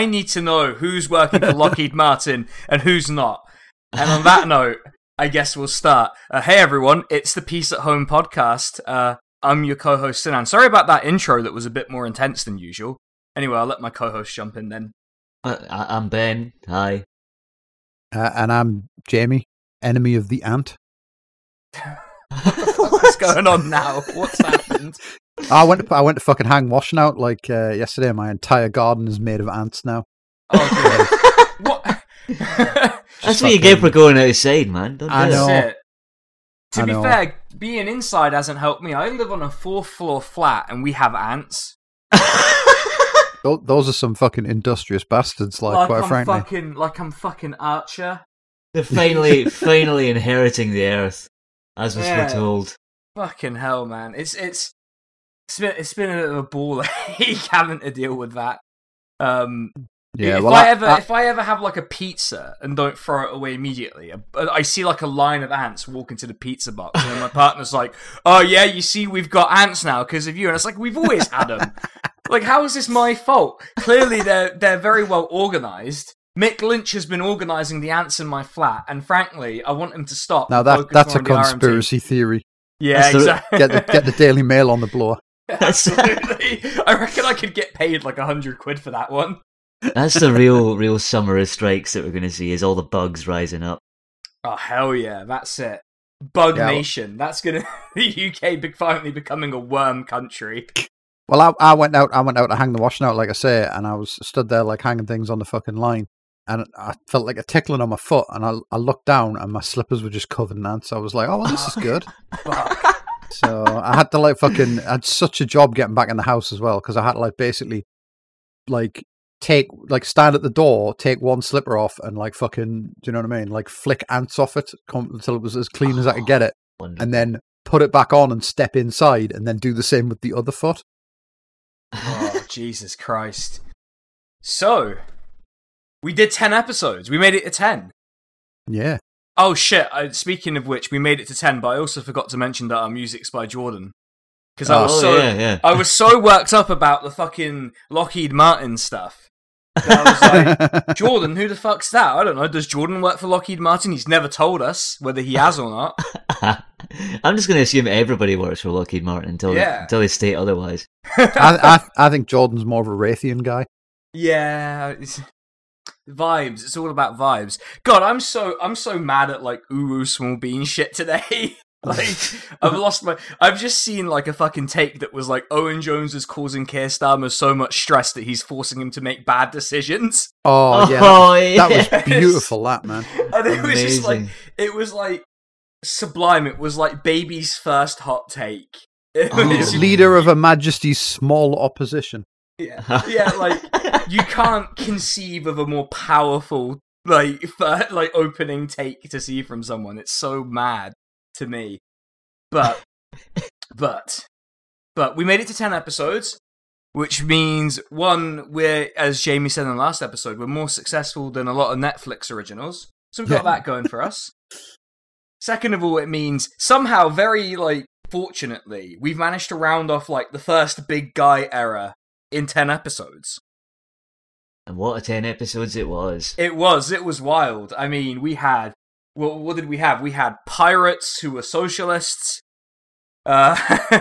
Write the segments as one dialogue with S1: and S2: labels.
S1: I need to know who's working for Lockheed Martin and who's not. And on that note, I guess we'll start. Uh, hey everyone, it's the Peace at Home podcast. Uh, I'm your co-host Sinan. Sorry about that intro that was a bit more intense than usual. Anyway, I'll let my co-host jump in then.
S2: Uh, I- I'm Ben. Hi.
S3: Uh, and I'm Jamie, enemy of the ant.
S1: What's going on now? What's happened?
S3: I went to, I went to fucking hang washing out like uh, yesterday. My entire garden is made of ants now.
S1: Oh, good. what?
S2: That's what you get for going outside, man. Don't
S3: I know.
S1: That's it. To
S3: I
S1: be
S3: know.
S1: fair, being inside hasn't helped me. I live on a fourth floor flat and we have ants.
S3: Those are some fucking industrious bastards, like, quite
S1: I'm
S3: frankly.
S1: fucking like I'm fucking Archer.
S2: They're finally, finally inheriting the earth, as was
S1: Yeah.
S2: foretold.
S1: Fucking hell, man. It's it's it's been it's been a bit of a ball ache having to deal with that. Um,
S3: Yeah,
S1: if
S3: well,
S1: I,
S3: I-
S1: ever if I ever have like a pizza and don't throw it away immediately, I, I see like a line of ants walk into the pizza box, and my partner's like, "Oh yeah, you see, we've got ants now because of you," and it's like we've always had them. like, how is this my fault? Clearly, they're they're very well organized. Mick Lynch has been organising the ants in my flat, and frankly, I want him to stop.
S3: now that that's a
S1: on the RMT.
S3: conspiracy theory.
S1: Yeah,
S2: That's the-
S1: exactly.
S3: Get the, get the Daily Mail on the blower.
S1: Absolutely. I reckon I could get paid like a hundred quid for that one.
S2: That's the real, real summer of strikes that we're going to see. Is all the bugs rising up?
S1: Oh hell yeah, that's it. Bug
S3: Yeah, well-
S1: Nation. That's gonna the UK be- finally becoming a worm country.
S3: Well, I, I went out. I went out to hang the washing out, like I say, and I was stood there like hanging things on the fucking line, and I felt like a tickling on my foot, and I I looked down, and my slippers were just covered in ants. I was like, oh, well, this is good. So I had to like fucking. I had such a job getting back in the house as well because I had to like basically, like take like stand at the door, take one slipper off, and like fucking. Do you know what I mean? Like flick ants off it com- until it was as clean as I could get it,
S2: Wonderful.
S3: and then put it back on and step inside, and then do the same with the other foot.
S1: oh Jesus Christ. So we did ten episodes. We made it to ten.
S3: Yeah.
S1: Oh shit! I, speaking of which, we made it to ten, but I also forgot to mention that our music's by Jordan because I
S3: Oh,
S1: was
S2: oh
S1: so
S2: yeah, yeah.
S1: I was so worked up about the fucking Lockheed Martin stuff. that I was like, Jordan, who the fuck's that? I don't know. Does Jordan work for Lockheed Martin? He's never told us whether he has or not.
S2: I'm just going to assume everybody works for Lockheed Martin until
S1: Yeah.
S2: until they state otherwise.
S3: I, I I think Jordan's more of a Raytheon guy.
S1: Yeah, it's, vibes. It's all about vibes. God, I'm so I'm so mad at like Uru small bean shit today. like I've lost my. I've just seen like a fucking take that was like Owen Jones is causing Keir Starmer so much stress that he's forcing him to make bad decisions.
S3: Oh, yeah,
S2: Oh,
S3: that was beautiful. That man.
S1: And it was just like it was like sublime. It was like baby's first hot take. It
S2: Oh.
S3: Leader of a Majesty's small opposition.
S1: Yeah, yeah, like you can't conceive of a more powerful like fir- like opening take to see from someone. It's so mad to me. But but but we made it to 10 episodes, which means one we're as Jamie said in the last episode, we're more successful than a lot of Netflix originals. So we've got
S3: Yeah.
S1: that going for us. Second of all, it means somehow very like fortunately, we've managed to round off like the first big guy era in 10 episodes.
S2: and what a ten episodes it was.
S1: It was. It was wild. I mean, we had. Well, what did we have? We had pirates who were socialists. Uh,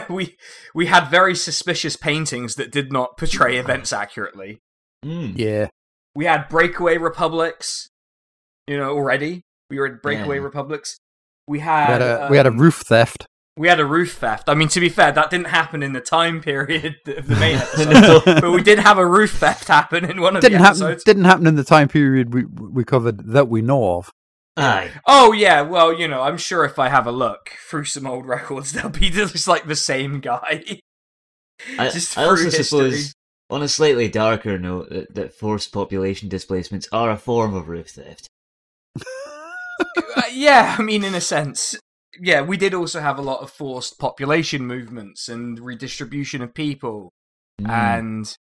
S1: we we had very suspicious paintings that did not portray events accurately.
S2: Mm.
S3: Yeah.
S1: We had breakaway republics. You know, already we were at breakaway
S2: Yeah.
S1: republics. We
S3: We
S1: had
S3: had a we had a
S1: um,
S3: roof theft.
S1: We had a roof theft. I mean, to be fair, that didn't happen in the time period of the main episode,
S2: No.
S1: but we did have a roof theft happen in one of
S3: Didn't
S1: the
S3: happen.
S1: episodes.
S3: Didn't happen in the time period we we covered that we know of.
S2: Aye.
S1: Oh yeah, well, you know, I'm sure if I have a look through some old records, they'll be just like the same guy.
S2: I,
S1: Just
S2: I also
S1: history.
S2: suppose, on a slightly darker note, that, that forced population displacements are a form of roof theft.
S1: Uh, yeah, I mean, in a sense, yeah, we did also have a lot of forced population movements and redistribution of people
S2: Mm.
S1: and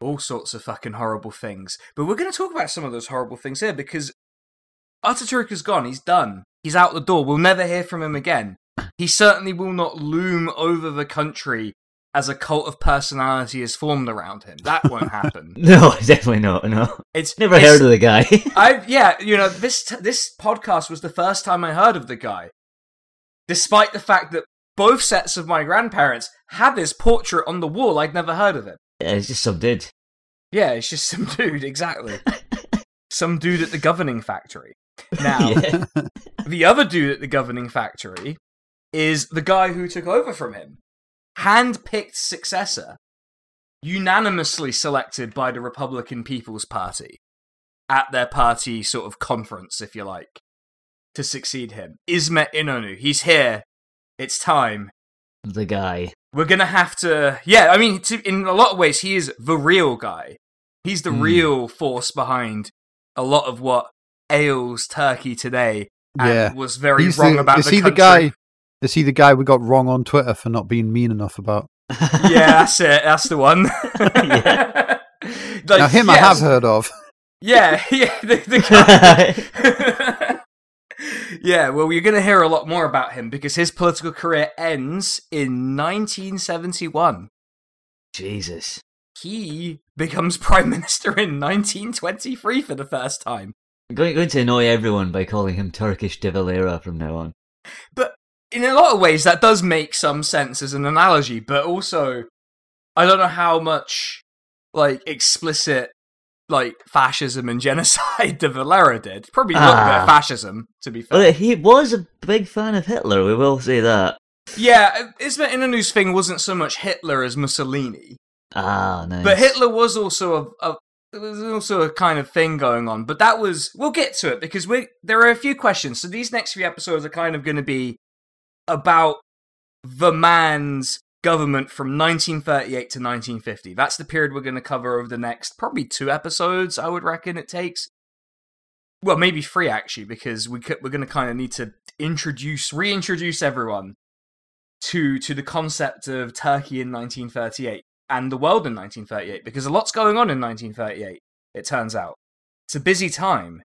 S1: all sorts of fucking horrible things. But we're going to talk about some of those horrible things here because Ataturk is gone. He's done. He's out the door. We'll never hear from him again. He certainly will not loom over the country as a cult of personality is formed around him. That won't happen.
S2: No, definitely not. No,
S1: It's
S2: never
S1: it's-
S2: heard of the guy.
S1: I yeah, you know this this podcast was the first time I heard of the guy, despite the fact that both sets of my grandparents had this portrait on the wall. I'd never heard of him.
S2: yeah, it's just some dude.
S1: Yeah, it's just some dude, exactly. some dude at the governing factory. Now,
S2: Yeah.
S1: the other dude at the governing factory is the guy who took over from him, hand-picked successor, unanimously selected by the Republican People's Party at their party sort of conference, if you like, to succeed him. Ismet Inonu. He's here. It's time.
S2: the guy.
S1: We're gonna have to. Yeah, I mean, to, in a lot of ways, he is the real guy. He's the
S2: Hmm.
S1: real force behind a lot of what ails Turkey today and
S3: Yeah.
S1: was very
S3: He's
S1: wrong
S3: the,
S1: about
S3: is
S1: the
S3: he the guy? Is he the guy we got wrong on Twitter for not being mean enough about?
S1: yeah, that's it. That's the one.
S2: Yeah.
S1: Like,
S3: now him I have heard of.
S1: Yeah, yeah, the, the guy. Yeah, well, you're going to hear a lot more about him because his political career ends in 1971.
S2: Jesus.
S1: He becomes prime minister in 1923 for the first time.
S2: I'm going, going to annoy everyone by calling him Turkish de Valera from now on.
S1: But in a lot of ways, that does make some sense as an analogy. But also, I don't know how much like explicit like fascism and genocide De Valera did. Probably not a
S2: Ah.
S1: fascism, to be fair.
S2: Well, he was a big fan of Hitler, we will say that.
S1: yeah, Ismet Inonu's thing wasn't so much Hitler as Mussolini,
S2: Ah, nice.
S1: but Hitler was also a. a there was also a kind of thing going on, but that was we'll get to it because we there are a few questions. So these next few episodes are kind of going to be about the man's government from 1938 to 1950. That's the period we're going to cover over the next probably two episodes. I would reckon it takes. Well, maybe three actually, because we could, we're going to kind of need to introduce, reintroduce everyone to to the concept of Turkey in 1938 and the world in 1938, because a lot's going on in 1938. It turns out it's a busy time.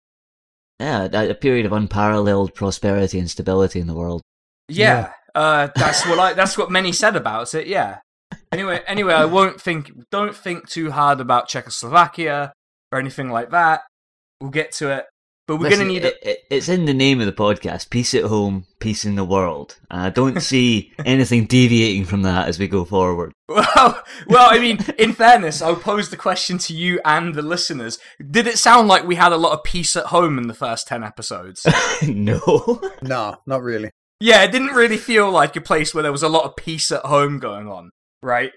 S2: yeah, a a period of unparalleled prosperity and stability in the world.
S1: Yeah, Uh, that's what I. That's what many said about it. Yeah. Anyway, anyway, I won't think. Don't think too hard about Czechoslovakia or anything like that. We'll get to it, but we're gonna need
S2: it, it. It's in the name of the podcast: peace at home, peace in the world. And I don't see anything deviating from that as we go forward.
S1: Well, well, I mean, in fairness, I'll pose the question to you and the listeners. Did it sound like we had a lot of peace at home in the first 10 episodes?
S2: no.
S3: No, not really.
S1: Yeah, it didn't really feel like a place where there was a lot of peace at home going on, right?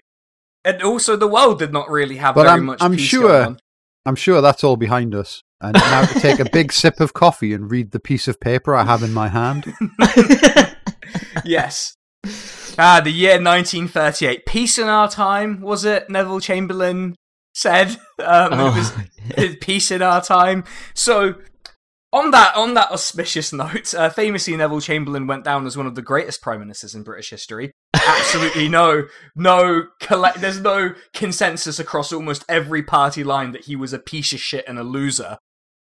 S1: And also, the world did not really have
S3: But
S1: very
S3: I'm-
S1: much
S3: I'm
S1: peace
S3: sure-
S1: going on.
S3: I'm sure that's all behind us. And now to take a big sip of coffee and read the piece of paper I have in my hand.
S1: yes. Ah, the year 1938. Peace in our time, was it? Neville Chamberlain said. Um, it was
S2: Oh,
S1: peace in our time. So, on that on that auspicious note, uh, famously Neville Chamberlain went down as one of the greatest prime ministers in British history. Absolutely no no collect. There's no consensus across almost every party line that he was a piece of shit and a loser.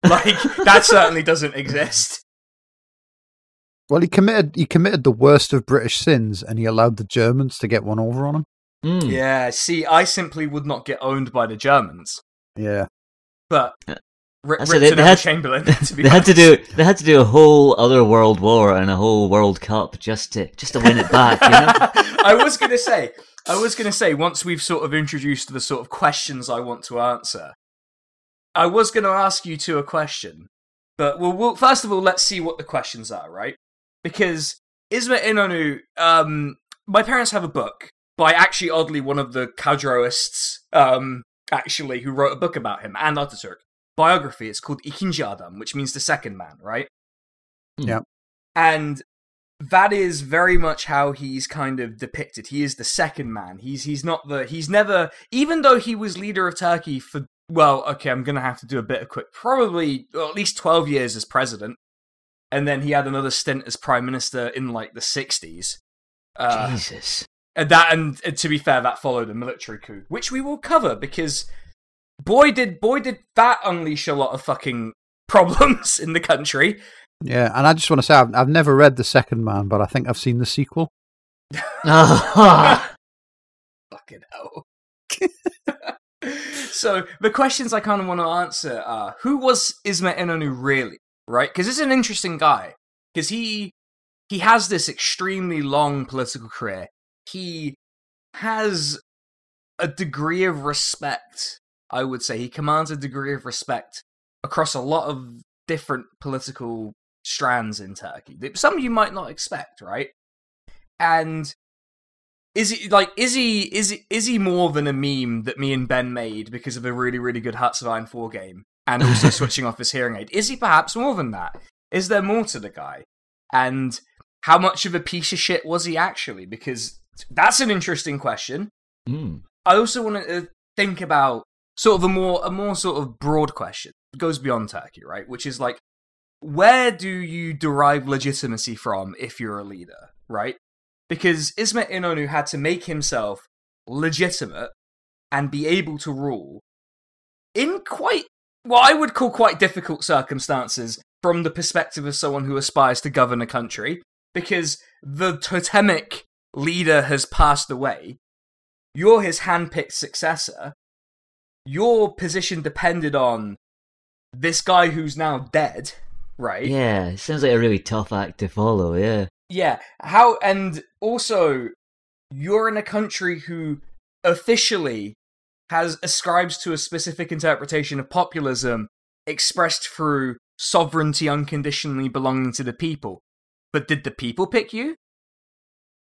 S1: Like that certainly doesn't exist.
S3: Well, he committed he committed the worst of British sins, and he allowed the Germans to get one over on him.
S2: Hmm.
S1: Yeah. See, I simply would not get owned by the Germans,
S3: Yeah,
S1: but. Rip,
S2: So they- they had-
S1: Chamberlain. To be
S2: They had to do they had to do a whole other world war and a whole World Cup just to just to win it back, you know?
S1: I was gonna say, I was gonna say, once we've sort of introduced the sort of questions I want to answer, I was gonna ask you two a question, but we'll, we'll first of all let's see what the questions are, right? Because Ismet Inonu, um, my parents have a book by actually oddly one of the Kadroists, um, actually who wrote a book about him and Ataturk biography. It's called Ikinci Adam, which means the second man, right?
S3: Yeah.
S1: And that is very much how he's kind of depicted. He is the second man. He's he's not the he's never even though he was leader of Turkey for well, okay, I'm gonna have to do a bit of quick probably well, at least twelve years as president. And then he had another stint as prime minister in like the sixties. Uh,
S2: Jesus.
S1: and that and, and to be fair, that followed a military coup, which we will cover because boy did boy did that unleash a lot of fucking problems in the country.
S3: yeah. And I just want to say I've, I've never read the Second Man, but I think I've seen the sequel.
S1: Fucking hell. so the questions I kind of want to answer are: Who was Ismet Inonu really? Right? Because it's an interesting guy. Because he he has this extremely long political career. He has a degree of respect. I would say he commands a degree of respect across a lot of different political strands in Turkey. Some you might not expect, right? And is he like is he is he, is he more than a meme that me and Ben made because of a really really good Hearts of Iron 4 game and also switching off his hearing aid? Is he perhaps more than that? Is there more to the guy? And how much of a piece of shit was he actually? Because that's an interesting question.
S2: Mm.
S1: I also want to think about sort of a more a more sort of broad question. It goes beyond Turkey, right? Which is like where do you derive legitimacy from if you're a leader, right? Because Ismet Inonu had to make himself legitimate and be able to rule in quite what I would call quite difficult circumstances from the perspective of someone who aspires to govern a country, because the totemic leader has passed away. You're his handpicked successor. Your position depended on this guy who's now dead, right?
S2: Yeah, it sounds like a really tough act to follow. Yeah.
S1: Yeah. How and also you're in a country who officially has ascribes to a specific interpretation of populism expressed through sovereignty unconditionally belonging to the people. But did the people pick you?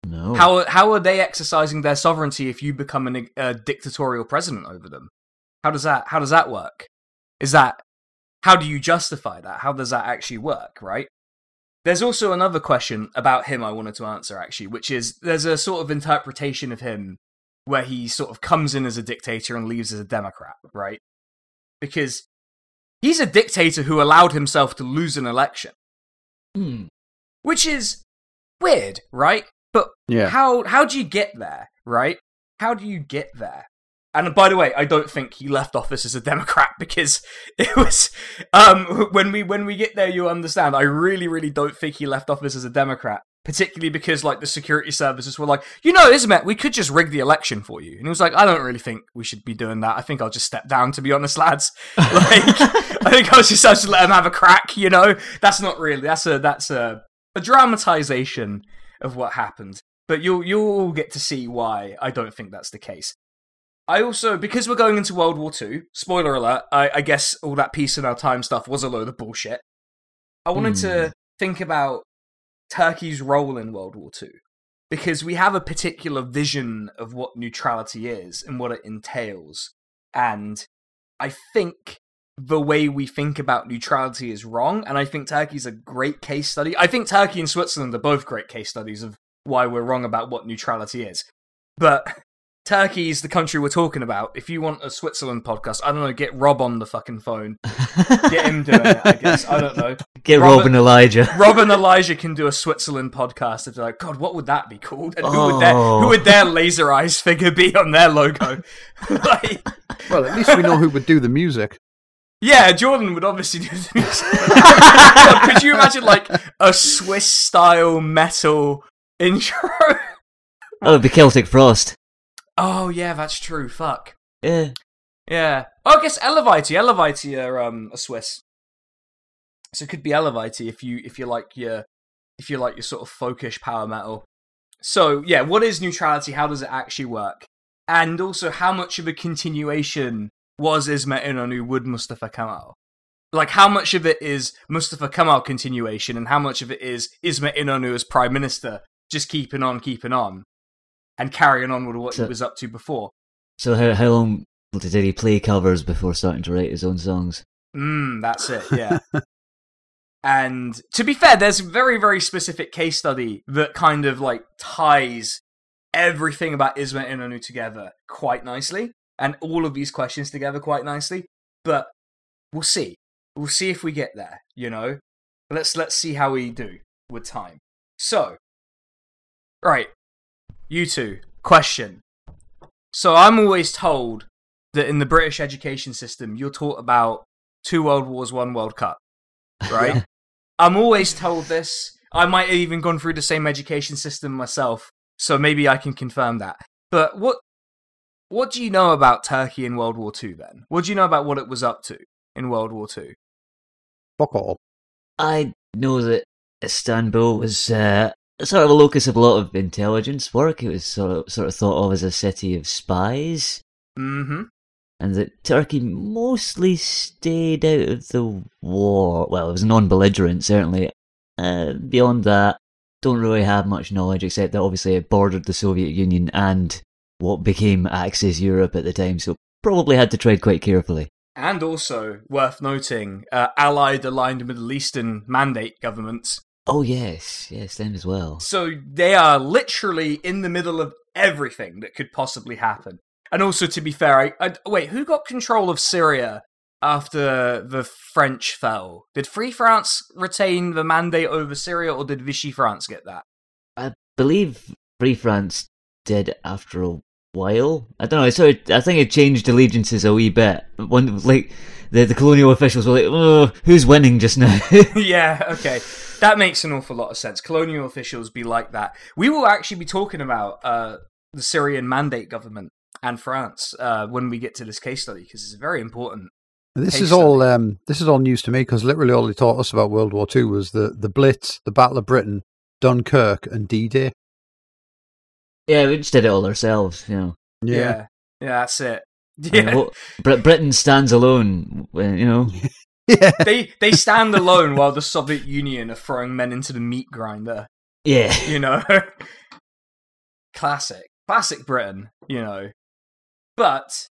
S2: No.
S1: How how are they exercising their sovereignty if you become an, a dictatorial president over them? How does that how does that work? Is that how do you justify that? How does that actually work, right? There's also another question about him I wanted to answer actually, which is there's a sort of interpretation of him where he sort of comes in as a dictator and leaves as a democrat, right? Because he's a dictator who allowed himself to lose an election,
S2: Hmm.
S1: which is weird, right? But
S3: Yeah.
S1: how how do you get there, right? How do you get there? And by the way, I don't think he left office as a Democrat because it was um when we when we get there you understand. I really really don't think he left office as a Democrat, particularly because like the security services were like, "You know, Ismet, we could just rig the election for you." And he was like, "I don't really think we should be doing that. I think I'll just step down to be honest, lads." Like I think I'll just, I'll just let him have a crack, you know? That's not really. That's a that's a a dramatization of what happened. But you'll you'll all get to see why I don't think that's the case. I also because we're going into World War Two. Spoiler alert! I, I guess all that peace in our time stuff was a load of bullshit. I wanted to hmm. think about Turkey's role in World War Two because we have a particular vision of what neutrality is and what it entails, and I think the way we think about neutrality is wrong. And I think Turkey's a great case study. I think Turkey and Switzerland are both great case studies of why we're wrong about what neutrality is. But Turkey's the country we're talking about. If you want a Switzerland podcast, I don't know, get Rob on the fucking phone. Get him doing it, I guess. I don't know.
S2: Get
S1: Robert-
S2: Rob and Elijah.
S1: Rob and Elijah can do a Switzerland podcast if they're like, God, what would that be called? And who would their
S2: Oh.
S1: who would their oh. laser eyes figure be on their logo? like,
S3: Well, at least we know who would do the music.
S1: yeah, Jordan would obviously do the music. God, could you imagine like a Swiss style metal intro?
S2: Oh, it'd be Celtic Frost.
S1: Oh yeah, that's true. Fuck.
S2: Yeah.
S1: Yeah. Oh, I guess Eluveitie. Eluveitie are um a Swiss. So it could be Eluveitie if you if you like your if you like your sort of folkish power metal. So yeah, what is neutrality? How does it actually work? And also, how much of a continuation was Ismet Inonu with Mustafa Kemal? Like, how much of it is Mustafa Kemal continuation, and how much of it is Ismet Inonu as prime minister, just keeping on, keeping on, and carrying on with what he was up to before?
S2: So how how long did he play covers before starting to write his own songs?
S1: Mm, that's it, yeah. and to be fair, there's a very, very specific case study that kind of like ties everything about Ismet Inonu together quite nicely, and all of these questions together quite nicely. But we'll see. We'll see if we get there, you know? Let's let's see how we do with time. So right. You two, question. So I'm always told that in the British education system you're taught about two world wars, one World Cup. Right? I'm always told this. I might have even gone through the same education system myself, so maybe I can confirm that. But what what do you know about Turkey in World War II? Then, what do you know about what it was up to in World War II?
S3: Fuck all.
S2: I know that Istanbul was uh, sort of a locus of a lot of intelligence work. It was sort of sort of thought of as a city of spies,
S1: Mm-hmm.
S2: and that Turkey mostly stayed out of the war. Well, it was non-belligerent, certainly. Uh, beyond that, don't really have much knowledge, except that obviously it bordered the Soviet Union and what became Axis Europe at the time, so probably had to trade quite carefully.
S1: And also worth noting, uh, allied aligned Middle Eastern mandate governments.
S2: Oh yes, yes, them as well.
S1: So they are literally in the middle of everything that could possibly happen. And also, to be fair, I, I wait. Who got control of Syria after the French fell? Did Free France retain the mandate over Syria, or did Vichy France get that?
S2: I believe Free France did after a while. I don't know. I sort of, I think it changed allegiances a wee bit. One like the the colonial officials were like, "Oh, who's winning just now?"
S1: yeah, okay. That makes an awful lot of sense. Colonial officials be like that. We will actually be talking about uh, the Syrian mandate government and France uh, when we get to this case study because it's very important.
S3: This is all um, this is all news to me because literally all they taught us about World War Two was the the Blitz, the Battle of Britain, Dunkirk, and D Day.
S2: yeah, we just did it all ourselves, you know.
S1: Yeah, yeah, that's it.
S2: I mean,
S1: Yeah,
S2: what- Britain stands alone, you know.
S3: yeah.
S1: they they stand alone while the Soviet Union are throwing men into the meat grinder.
S2: Yeah,
S1: You know, classic, classic Britain. You know, but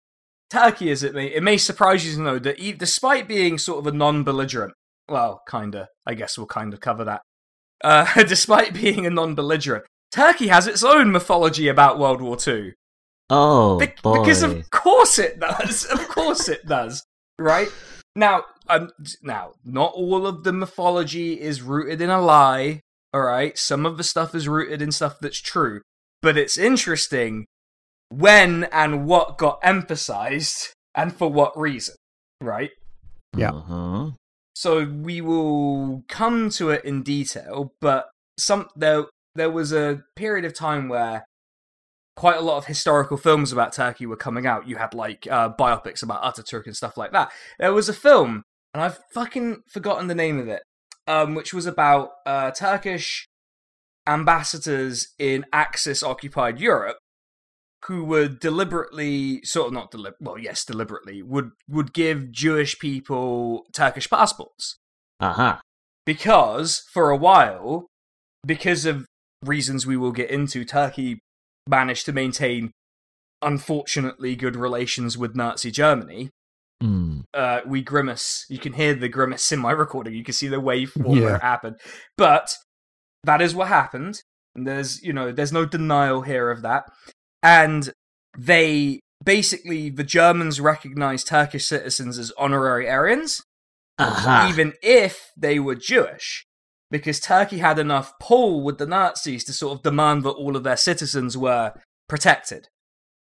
S1: Turkey is it may it may surprise you to know that e- despite being sort of a non-belligerent, well, kinda, I guess we'll kind of cover that. Uh, despite being a non-belligerent, Turkey has its own mythology about World War Two.
S2: Oh
S1: Be- because of course it does. Of course it does. Right now, um, now not all of the mythology is rooted in a lie. All right, some of the stuff is rooted in stuff that's true, but it's interesting when and what got emphasized and for what reason. Right.
S3: Yeah.
S2: Uh-huh.
S1: So we will come to it in detail, but some there there was a period of time where quite a lot of historical films about Turkey were coming out. You had like uh, biopics about Ataturk and stuff like that. There was a film, and I've fucking forgotten the name of it, um, which was about uh, Turkish ambassadors in Axis occupied Europe who were deliberately sort of not deliberate well yes deliberately would would give jewish people turkish passports
S2: Uh-huh.
S1: because for a while because of reasons we will get into turkey managed to maintain unfortunately good relations with nazi germany
S2: Hmm.
S1: uh, we grimace. You can hear the grimace in my recording. You can see the waveform where
S3: Yeah.
S1: it happened. But that is what happened. And there's, you know, there's no denial here of that. And they basically, the Germans recognized Turkish citizens as honorary Aryans,
S2: Aha.
S1: even if they were Jewish. Because Turkey had enough pull with the Nazis to sort of demand that all of their citizens were protected.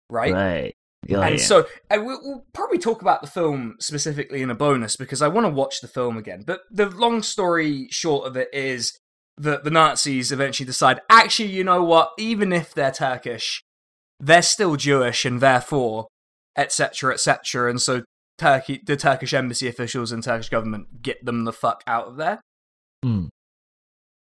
S1: Right?
S2: Right.
S1: And so and we'll, we'll probably talk about the film specifically in a bonus because I want to watch the film again. But the long story short of it is that the Nazis eventually decide, actually, you know what? Even if they're Turkish, they're still Jewish, and therefore, etc., etc. And so Turkey, the Turkish embassy officials and Turkish government get them the fuck out of there.
S2: Hmm.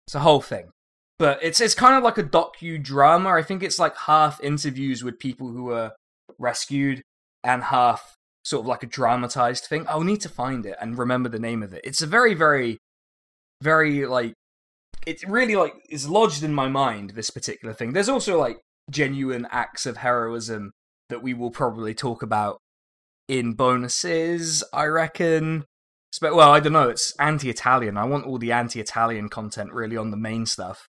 S1: It's a whole thing. But it's it's kind of like a docudrama. I think it's like half interviews with people who were rescued and half sort of like a dramatized thing. I'll need to find it and remember the name of it. It's a very, very, very like it really like is lodged in my mind, this particular thing. There's also like genuine acts of heroism that we will probably talk about in bonuses, I reckon. Well, I don't know. It's anti-Italian. I want all the anti-Italian content really on the main stuff.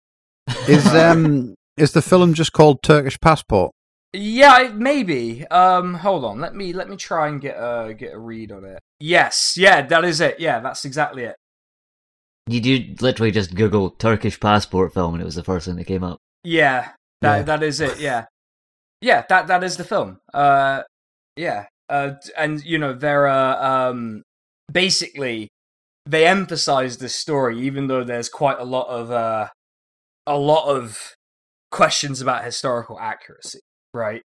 S3: Is um is the film just called Turkish Passport?
S1: Yeah, maybe. Um, hold on. Let me let me try and get a get a read on it. Yes, yeah, that is it. Yeah, that's exactly it.
S2: You did literally just Google Turkish passport film, and it was the first thing that came up.
S1: Yeah, that
S3: Yeah.
S1: that is it. Yeah, yeah, that that is the film. Uh, yeah. Uh, and you know there are um basically they emphasize this story even though there's quite a lot of uh a lot of questions about historical accuracy, right?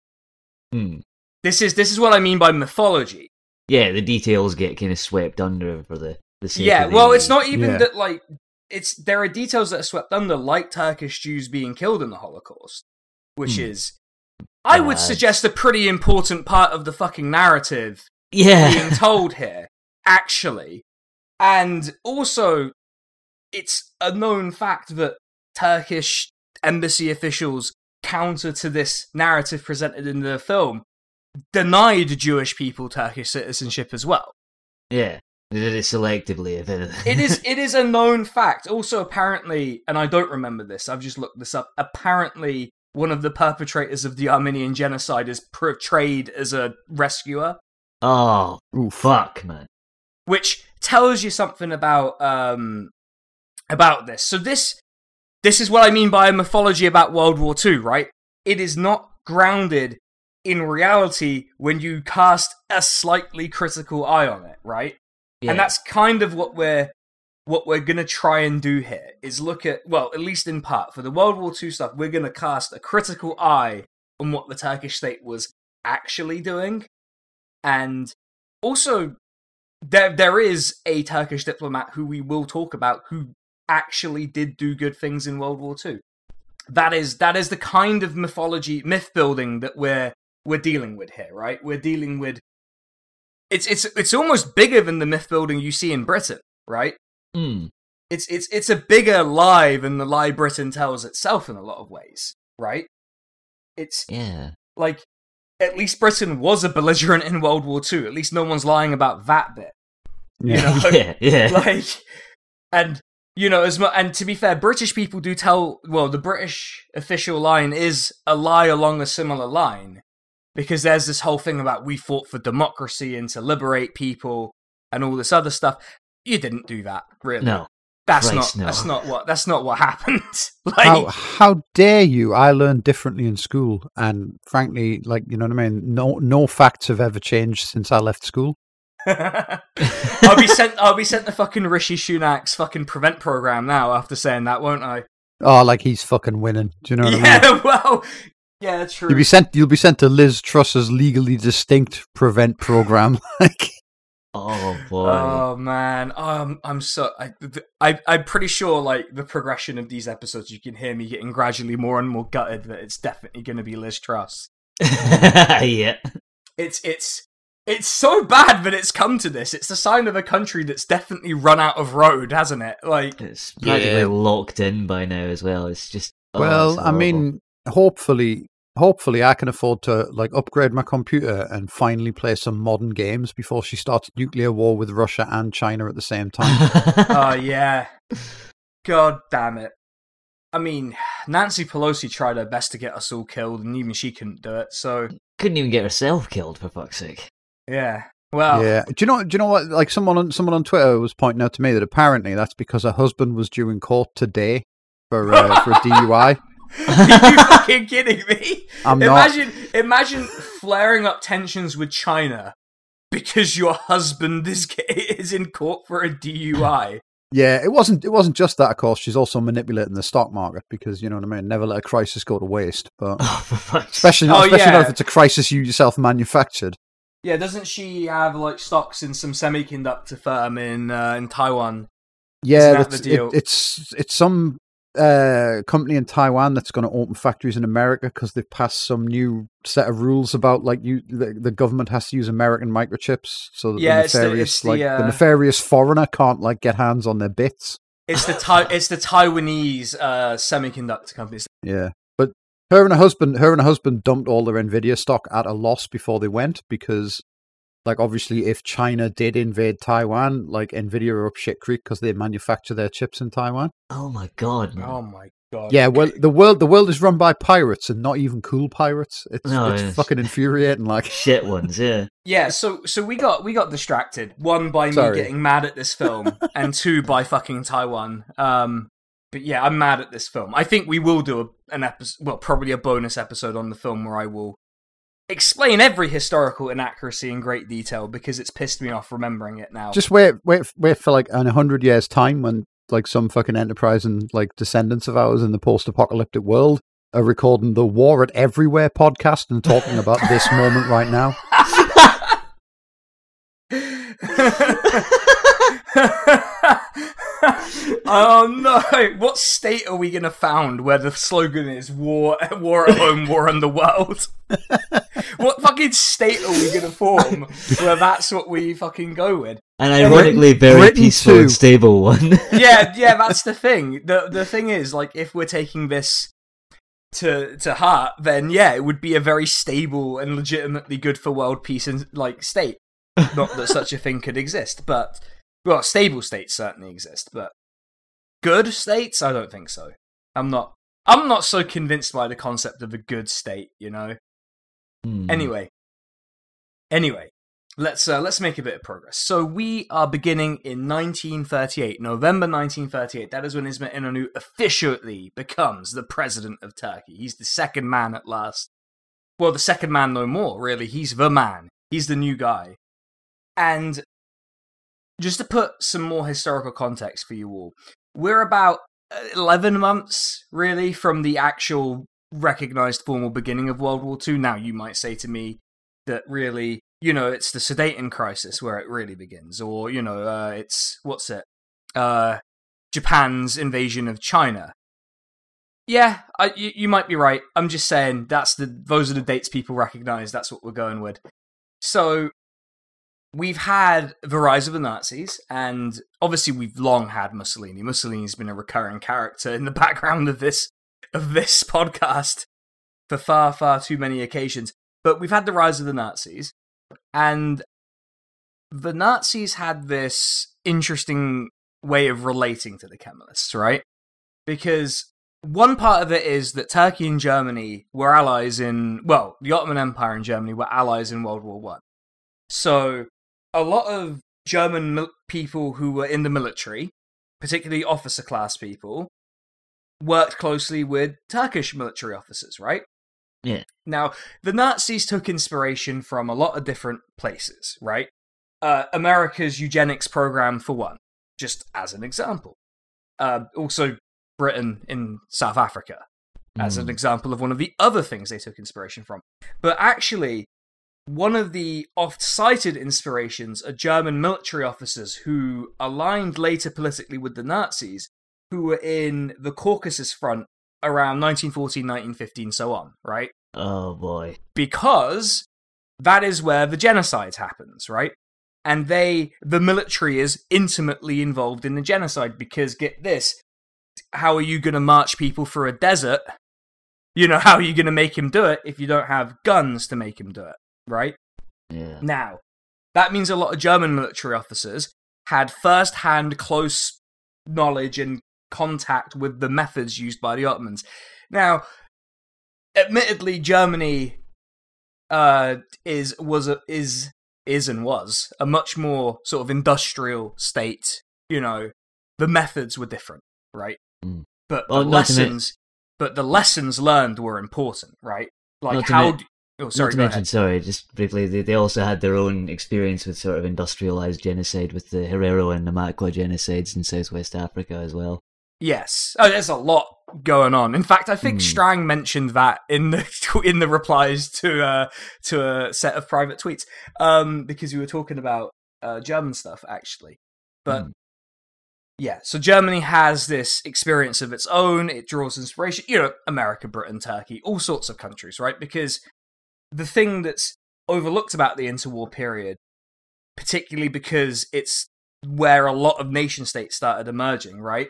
S2: Hmm.
S1: this is this is what I mean by mythology.
S2: Yeah, the details get kind of swept under for the the sake
S1: Yeah,
S2: of the-
S1: well, it's not even
S3: Yeah.
S1: that like it's there are details that are swept under, like Turkish Jews being killed in the Holocaust, which
S2: Hmm.
S1: is, I would
S2: Bad.
S1: suggest, a pretty important part of the fucking narrative
S2: Yeah,
S1: being told here, actually. And also, it's a known fact that Turkish embassy officials, counter to this narrative presented in the film, denied Jewish people Turkish citizenship as well.
S2: yeah. They did it selectively.
S1: It is it is a known fact. Also, apparently, and I don't remember this. I've just looked this up. Apparently, one of the perpetrators of the Armenian genocide is portrayed as a rescuer.
S2: oh,
S3: Oof.
S2: fuck, man.
S1: which tells you something about um about this. So this this is what I mean by a mythology about World War II, right? It is not grounded in reality when you cast a slightly critical eye on it, right?
S2: Yeah.
S1: And that's kind of what we're what we're gonna try and do here is look at well, at least in part for the World War II stuff, we're gonna cast a critical eye on what the Turkish state was actually doing, and also there there is a Turkish diplomat who we will talk about who actually did do good things in World War II. That is that is the kind of mythology myth building that we're we're dealing with here, right? We're dealing with it's it's it's almost bigger than the myth building you see in Britain, right?
S2: Mm.
S1: It's it's it's a bigger lie than the lie Britain tells itself in a lot of ways, right? It's
S2: Yeah.
S1: like at least Britain was a belligerent in World War II. At least no one's lying about that bit. You know?
S2: yeah, yeah.
S1: like and you know as much and to be fair british people do tell well the british official line is a lie along a similar line because there's this whole thing about we fought for democracy and to liberate people and all this other stuff you didn't do that really
S2: no.
S1: that's not
S2: no.
S1: that's not what that's not what happened like
S3: How how dare you? I learned differently in school, and frankly, like you know what I mean. No no facts have ever changed since I left school.
S1: I'll be sent. I'll be sent the fucking Rishi Sunak's fucking prevent program now after saying that, won't I?
S3: Oh, like he's fucking winning. Do you know what I mean?
S1: yeah. Well. Yeah. True.
S3: You'll be sent. You'll be sent to Liz Truss's legally distinct prevent program. like,
S2: Oh boy.
S1: Oh man, um, I'm so I, I I'm pretty sure like the progression of these episodes, you can hear me getting gradually more and more gutted that it's definitely going to be Liz Truss.
S2: yeah.
S1: It's it's it's so bad that it's come to this. It's a sign of a country that's definitely run out of road, hasn't it? Like,
S2: It's practically
S3: Yeah.
S2: locked in by now as well. It's just. oh,
S3: well,
S2: it's
S3: I mean, hopefully, hopefully, I can afford to like upgrade my computer and finally play some modern games before she starts nuclear war with Russia and China at the same time.
S1: oh yeah, god damn it. I mean, Nancy Pelosi tried her best to get us all killed, and even she couldn't do it. So
S2: Couldn't even get herself killed for fuck's sake.
S1: Yeah, well,
S3: Yeah. Do you know? Do you know what? Like someone on someone on Twitter was pointing out to me that apparently that's because her husband was due in court today for uh, for a DUI.
S1: Are you fucking kidding me?
S3: I'm not.
S1: imagine, imagine flaring up tensions with China because your husband is is in court for a DUI.
S3: Yeah, it wasn't. It wasn't just that. Of course, she's also manipulating the stock market because you know what I mean. Never let a crisis go to waste. But
S2: Oh, for fuck's sake.
S3: especially, not,
S1: Oh,
S3: especially not if it's a crisis you yourself manufactured.
S1: Yeah, doesn't she have like stocks in some semiconductor firm in uh, in Taiwan?
S3: Yeah,
S1: that
S3: that's,
S1: the deal?
S3: It, it's it's some uh, company in Taiwan that's going to open factories in America because they've passed some new set of rules about like you the, the government has to use American microchips so that
S1: Yeah,
S3: the
S1: it's the-
S3: nefarious
S1: it's the,
S3: like
S1: uh,
S3: the nefarious foreigner can't like get hands on their bits.
S1: It's the tai- it's the Taiwanese uh, semiconductor companies.
S3: Yeah. But her and her husband her and her husband dumped all their Nvidia stock at a loss before they went because like obviously if China did invade Taiwan, like Nvidia are up shit creek because they manufacture their chips in Taiwan.
S2: Oh my god, man.
S1: Oh my god!
S3: Yeah, well the world the world is run by pirates and not even cool pirates. It's
S2: No,
S3: it's
S2: it's-
S3: fucking infuriating like
S2: Shit ones, yeah.
S1: Yeah, so so we got we got distracted. One by me getting mad at this film, and two by fucking Taiwan. Um, but yeah, I'm mad at this film. I think we will do a, an episode, well, probably a bonus episode on the film where I will explain every historical inaccuracy in great detail because it's pissed me off remembering it now.
S3: just wait wait wait for like an hundred years time when like some fucking enterprise and like descendants of ours in the post apocalyptic world are recording the War at Everywhere podcast and talking about this moment right now.
S1: oh no! What state are we gonna found where the slogan is "War, War at Home, War on the World"? what fucking state are we gonna form where that's what we fucking go with?
S2: An ironically very
S3: Britain
S2: peaceful
S3: too.
S2: and stable one.
S1: Yeah, yeah, that's the thing. the The thing is, like, if we're taking this to to heart, then yeah, it would be a very stable and legitimately good for world peace and like state. Not that such a thing could exist, but well, stable states certainly exist, but good states, I don't think so. I'm not. I'm not so convinced by the concept of a good state, you know.
S2: Hmm.
S1: Anyway, anyway, let's uh, let's make a bit of progress. So we are beginning in 1938, November 1938. That is when Ismet İnönü officially becomes the president of Turkey. He's the second man at last. Well, the second man no more. Really, he's the man. He's the new guy. And just to put some more historical context for you all, we're about 11 months really from the actual recognized formal beginning of World War II. Now, you might say to me that really, you know, it's the Sudeten crisis where it really begins, or, you know, uh, it's, what's it? Uh, Japan's invasion of China. Yeah, I, you, you might be right. I'm just saying that's the those are the dates people recognize. That's what we're going with. So we've had the rise of the Nazis, and obviously we've long had Mussolini. Mussolini's been a recurring character in the background of this of this podcast for far, far too many occasions. But we've had the rise of the Nazis, and the Nazis had this interesting way of relating to the Kemalists, right? Because one part of it is that Turkey and Germany were allies in, well, the Ottoman Empire and Germany were allies in World War One. So a lot of German mil- people who were in the military, particularly officer class people, worked closely with Turkish military officers, right?
S2: Yeah.
S1: Now, the Nazis took inspiration from a lot of different places, right? Uh, America's eugenics program, for one, just as an example. Uh, also, Britain in South Africa, as an
S2: Hmm.
S1: example of one of the other things they took inspiration from. But actually, one of the oft cited inspirations are German military officers who aligned later politically with the Nazis, who were in the Caucasus Front around 1914, 1915, so on, right?
S2: Oh boy.
S1: Because that is where the genocide happens, right? And they, the military is intimately involved in the genocide because get this, how are you going to march people through a desert? You know, how are you going to make him do it if you don't have guns to make him do it, right?
S2: Yeah.
S1: Now, that means a lot of German military officers had first hand close knowledge and contact with the methods used by the Ottomans. Now, admittedly, Germany uh, is was a, is is and was a much more sort of industrial state. You know, the methods were different, right?
S2: Mm.
S1: But
S2: Well,
S1: the
S2: not to men-
S1: lessons, but the lessons learned were important, right? Like how. Oh, sorry.
S2: Not to mention,
S1: ahead.
S2: sorry, just briefly, they, they also had their own experience with sort of industrialized genocide with the Herero and Namakwa genocides in Southwest Africa as well.
S1: Yes. Oh, there's a lot going on. In fact, I think
S2: Hmm.
S1: Strang mentioned that in the in the replies to uh to a set of private tweets. Um because we were talking about uh German stuff actually. But
S2: Hmm.
S1: yeah, so Germany has this experience of its own. It draws inspiration, you know, America, Britain, Turkey, all sorts of countries, right? Because the thing that's overlooked about the interwar period, particularly because it's where a lot of nation states started emerging, right?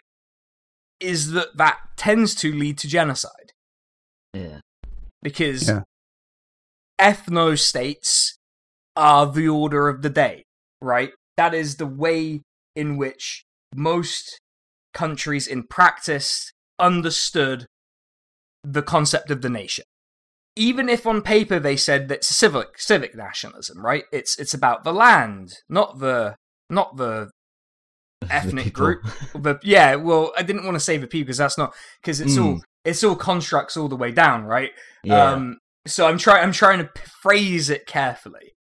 S1: Is that that tends to lead to genocide
S2: Yeah.
S1: because
S3: Yeah.
S1: ethno states are the order of the day, right? That is the way in which most countries in practice understood the concept of the nation. Even if on paper they said that it's civic civic nationalism, right? It's it's about the land, not the not the
S2: The
S1: ethnic
S2: people.
S1: group. The, yeah, well, I didn't want to say the people because that's not because it's all
S2: Mm.
S1: it's all constructs all the way down, right?
S2: Yeah.
S1: Um, so I'm trying I'm trying to phrase it carefully.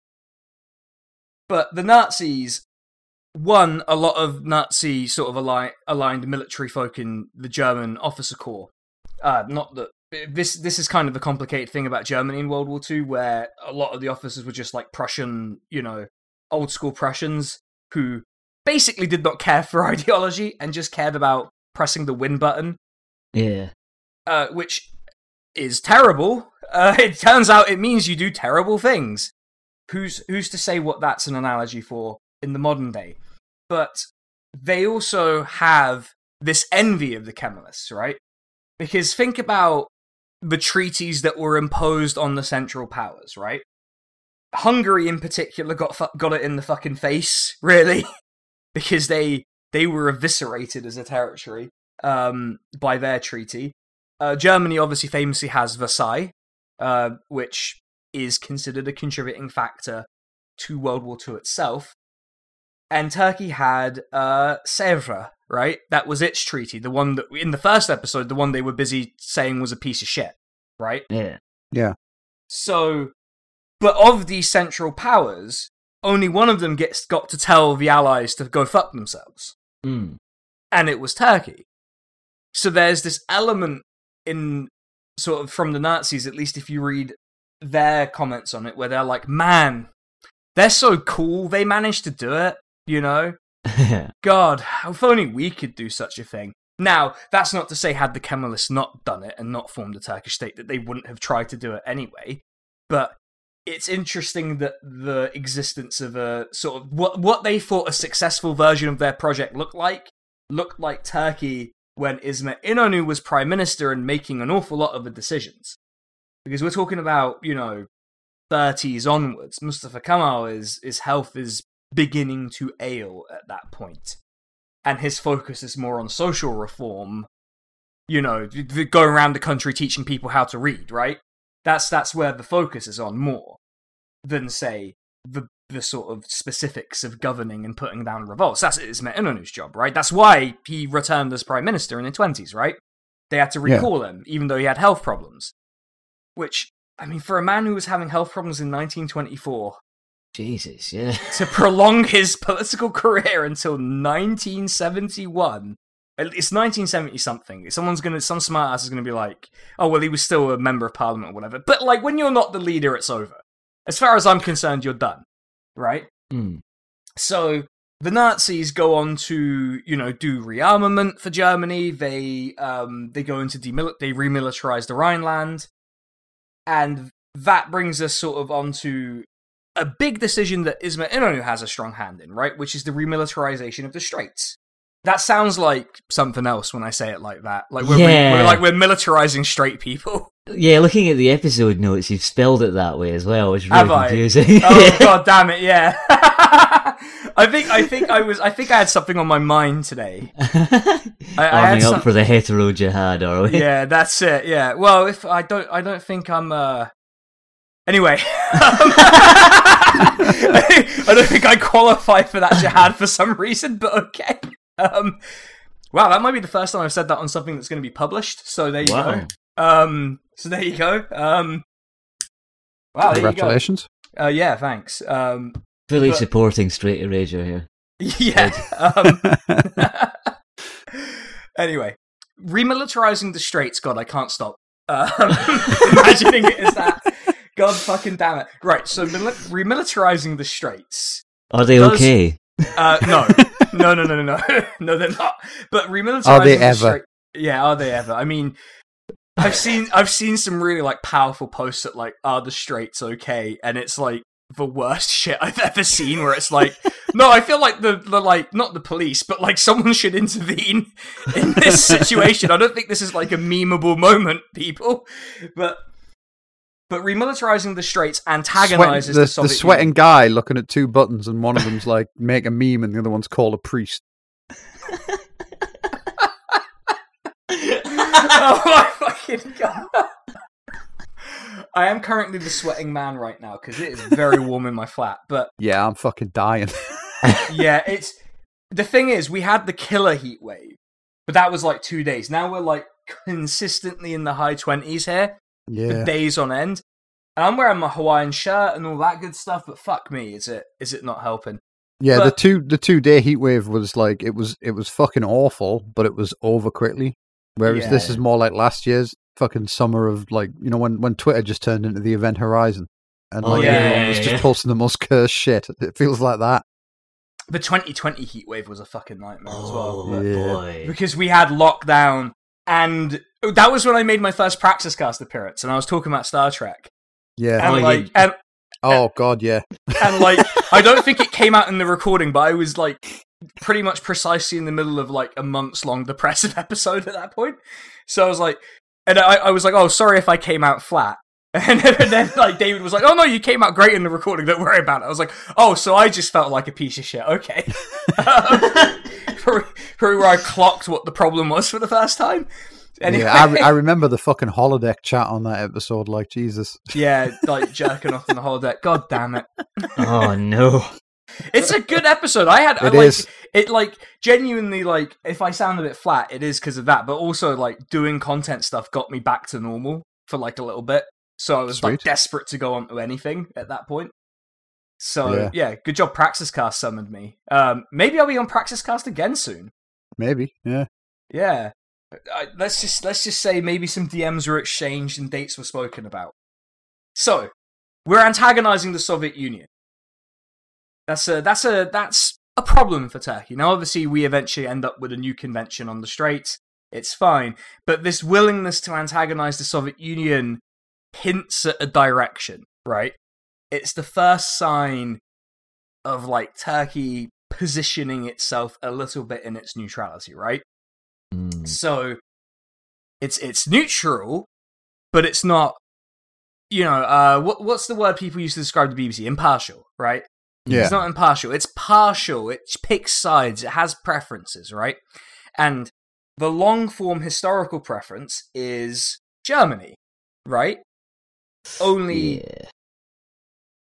S1: But the Nazis won a lot of Nazi sort of ali- aligned military folk in the German officer corps. Uh, not that this this is kind of the complicated thing about Germany in World War II, where a lot of the officers were just like Prussian, you know, old school Prussians who basically did not care for ideology and just cared about pressing the win button,
S2: Yeah.
S1: uh, which is terrible. Uh, it turns out it means you do terrible things. Who's who's to say what that's an analogy for in the modern day? But they also have this envy of the Kemalists, right? Because think about the treaties that were imposed on the Central Powers, right? Hungary, in particular, got fu- got it in the fucking face, really, because they they were eviscerated as a territory um, by their treaty. Uh, Germany obviously famously has Versailles, uh, which is considered a contributing factor to World War II itself. And Turkey had uh, Sèvres, right? That was its treaty. The one that, in the first episode, the one they were busy saying was a piece of shit, right?
S2: Yeah. Yeah.
S1: So, but of these central powers, only one of them gets got to tell the allies to go fuck themselves
S2: Mm.
S1: and it was Turkey. So there's this element in sort of from the Nazis, at least if you read their comments on it, where they're like, man, they're so cool, they managed to do it, you know? God, if only we could do such a thing. Now, that's not to say, had the Kemalists not done it and not formed a Turkish state, that they wouldn't have tried to do it anyway. But it's interesting that the existence of a sort of what what they thought a successful version of their project looked like looked like Turkey when Ismet Inonu was prime minister and making an awful lot of the decisions. Because we're talking about, you know, 30s onwards. Mustafa Kemal is his health is beginning to ail at that point. And his focus is more on social reform. You know, going around the country teaching people how to read, right? That's that's where the focus is on more than say the the sort of specifics of governing and putting down revolts. That's Ismet Inonu's job, right? That's why he returned as prime minister in the twenties, right? They had to
S3: Yeah.
S1: recall him, even though he had health problems. Which, I mean, for a man who was having health problems in 1924,
S2: Jesus, yeah.
S1: to prolong his political career until 1971. It's 1970 something. Someone's gonna, some smart ass is gonna be like, "Oh well, he was still a member of parliament or whatever." But like, when you're not the leader, it's over. As far as I'm concerned, you're done, right?
S2: Mm.
S1: So the Nazis go on to, you know, do rearmament for Germany. They um they go into demil- they remilitarize the Rhineland, and that brings us sort of onto a big decision that Ismet Inonu has a strong hand in, right? Which is the remilitarization of the Straits. That sounds like something else when I say it like that. Like we're,
S2: Yeah.
S1: we're like we're militarizing straight people.
S2: Yeah, looking at the episode notes, you've spelled it that way as well, which is
S1: Have
S2: really
S1: I?
S2: confusing.
S1: oh god damn it, yeah. I think I think I was I think I had something on my mind today. I, I had
S2: Arming
S1: some-
S2: up for the hetero jihad, are we?
S1: yeah, that's it. Yeah. Well, if I don't, I don't think I'm. uh Anyway, I don't think I qualify for that jihad for some reason, but okay. Um, wow, that might be the first time I've said that on something that's going to be published. So there you
S2: Wow.
S1: go. Um, so there you go. Um, wow, there you go.
S3: Congratulations.
S1: Uh, yeah, thanks. Um,
S2: Fully
S1: But-
S2: supporting straight erasure here.
S1: yeah. Um, anyway, remilitarizing the Straits. God, I can't stop um, imagining it as that. God fucking damn it! Right, so mili- remilitarizing the Straits.
S2: Are they
S1: Does-
S2: okay?
S1: Uh, no, no, no, no, no, no, no, they're not. But remilitarizing
S3: Are they
S1: the
S3: ever?
S1: Yeah, are they ever? I mean, I've seen I've seen some really like powerful posts that like are the Straits okay, and it's like the worst shit I've ever seen. Where it's like, no, I feel like the, the like not the police, but like someone should intervene in this situation. I don't think this is like a memeable moment, people. But but remilitarizing the Straits antagonizes
S3: Sweating- the,
S1: the,
S3: the sweating
S1: Union.
S3: guy looking at two buttons, and one of them's like make a meme, and the other one's call a priest.
S1: oh my fucking god! I am currently the sweating man right now because it is very warm in my flat. But
S3: Yeah, I'm fucking dying.
S1: yeah, it's the thing is we had the killer heat wave, but that was like two days. Now we're like consistently in the high twenties here for
S3: yeah,
S1: days on end. And I'm wearing my Hawaiian shirt and all that good stuff, but fuck me, is it is it not helping?
S3: yeah. the two the two day heat wave was like it was it was fucking awful, but it was over quickly. Whereas this is more like last year's fucking summer of like you know when when Twitter just turned into the event Horizon and
S2: Oh,
S3: like
S1: yeah,
S3: everyone
S2: yeah,
S3: was
S2: yeah.
S3: just posting the most cursed shit. It feels like that.
S1: The 2020 heat wave was a fucking nightmare as well.
S2: Oh
S3: Yeah.
S2: boy.
S1: because we had lockdown and that was when I made my first Praxis cast appearance and I was talking about Star Trek.
S3: Yeah.
S1: And
S2: Oh,
S1: like
S2: you-
S1: and,
S3: Oh god, yeah.
S1: and like I don't think it came out in the recording, but I was like pretty much precisely in the middle of like a months long depressive episode at that point. So I was like and I, I was like, Oh, sorry if I came out flat. And then like David was like, "Oh no, you came out great in the recording. Don't worry about it." I was like, "Oh, so I just felt like a piece of shit." Okay, probably, probably where I clocked what the problem was for the first time. Anyway,
S3: Yeah, I, re- I remember the fucking holodeck chat on that episode. Like Jesus,
S1: yeah, like jerking off in the holodeck. God damn it!
S2: oh no.
S1: It's a good episode. I had I,
S3: It
S1: like
S3: is.
S1: it like genuinely like if I sound a bit flat, it is because of that. But also like doing content stuff got me back to normal for like a little bit. So I was like desperate to go on to anything at that point. So
S3: Yeah.
S1: yeah, good job. Praxis Cast summoned me. Um, maybe I'll be on Praxis Cast again soon.
S3: maybe. Yeah.
S1: Yeah. Let's just let's just say maybe some DMs were exchanged and dates were spoken about. So, we're antagonizing the Soviet Union. That's a that's a that's a problem for Turkey. Now, obviously, we eventually end up with a new convention on the Straits. It's fine, but this willingness to antagonize the Soviet Union hints at a direction, right? It's the first sign of like Turkey positioning itself a little bit in its neutrality, right? So it's it's neutral, but it's not. You know, uh, what what's the word people use to describe the BBC? Impartial, right?
S3: Yeah.
S1: It's not impartial. It's partial. It picks sides. It has preferences, right? And the long form historical preference is Germany, right? Only,
S2: Yeah.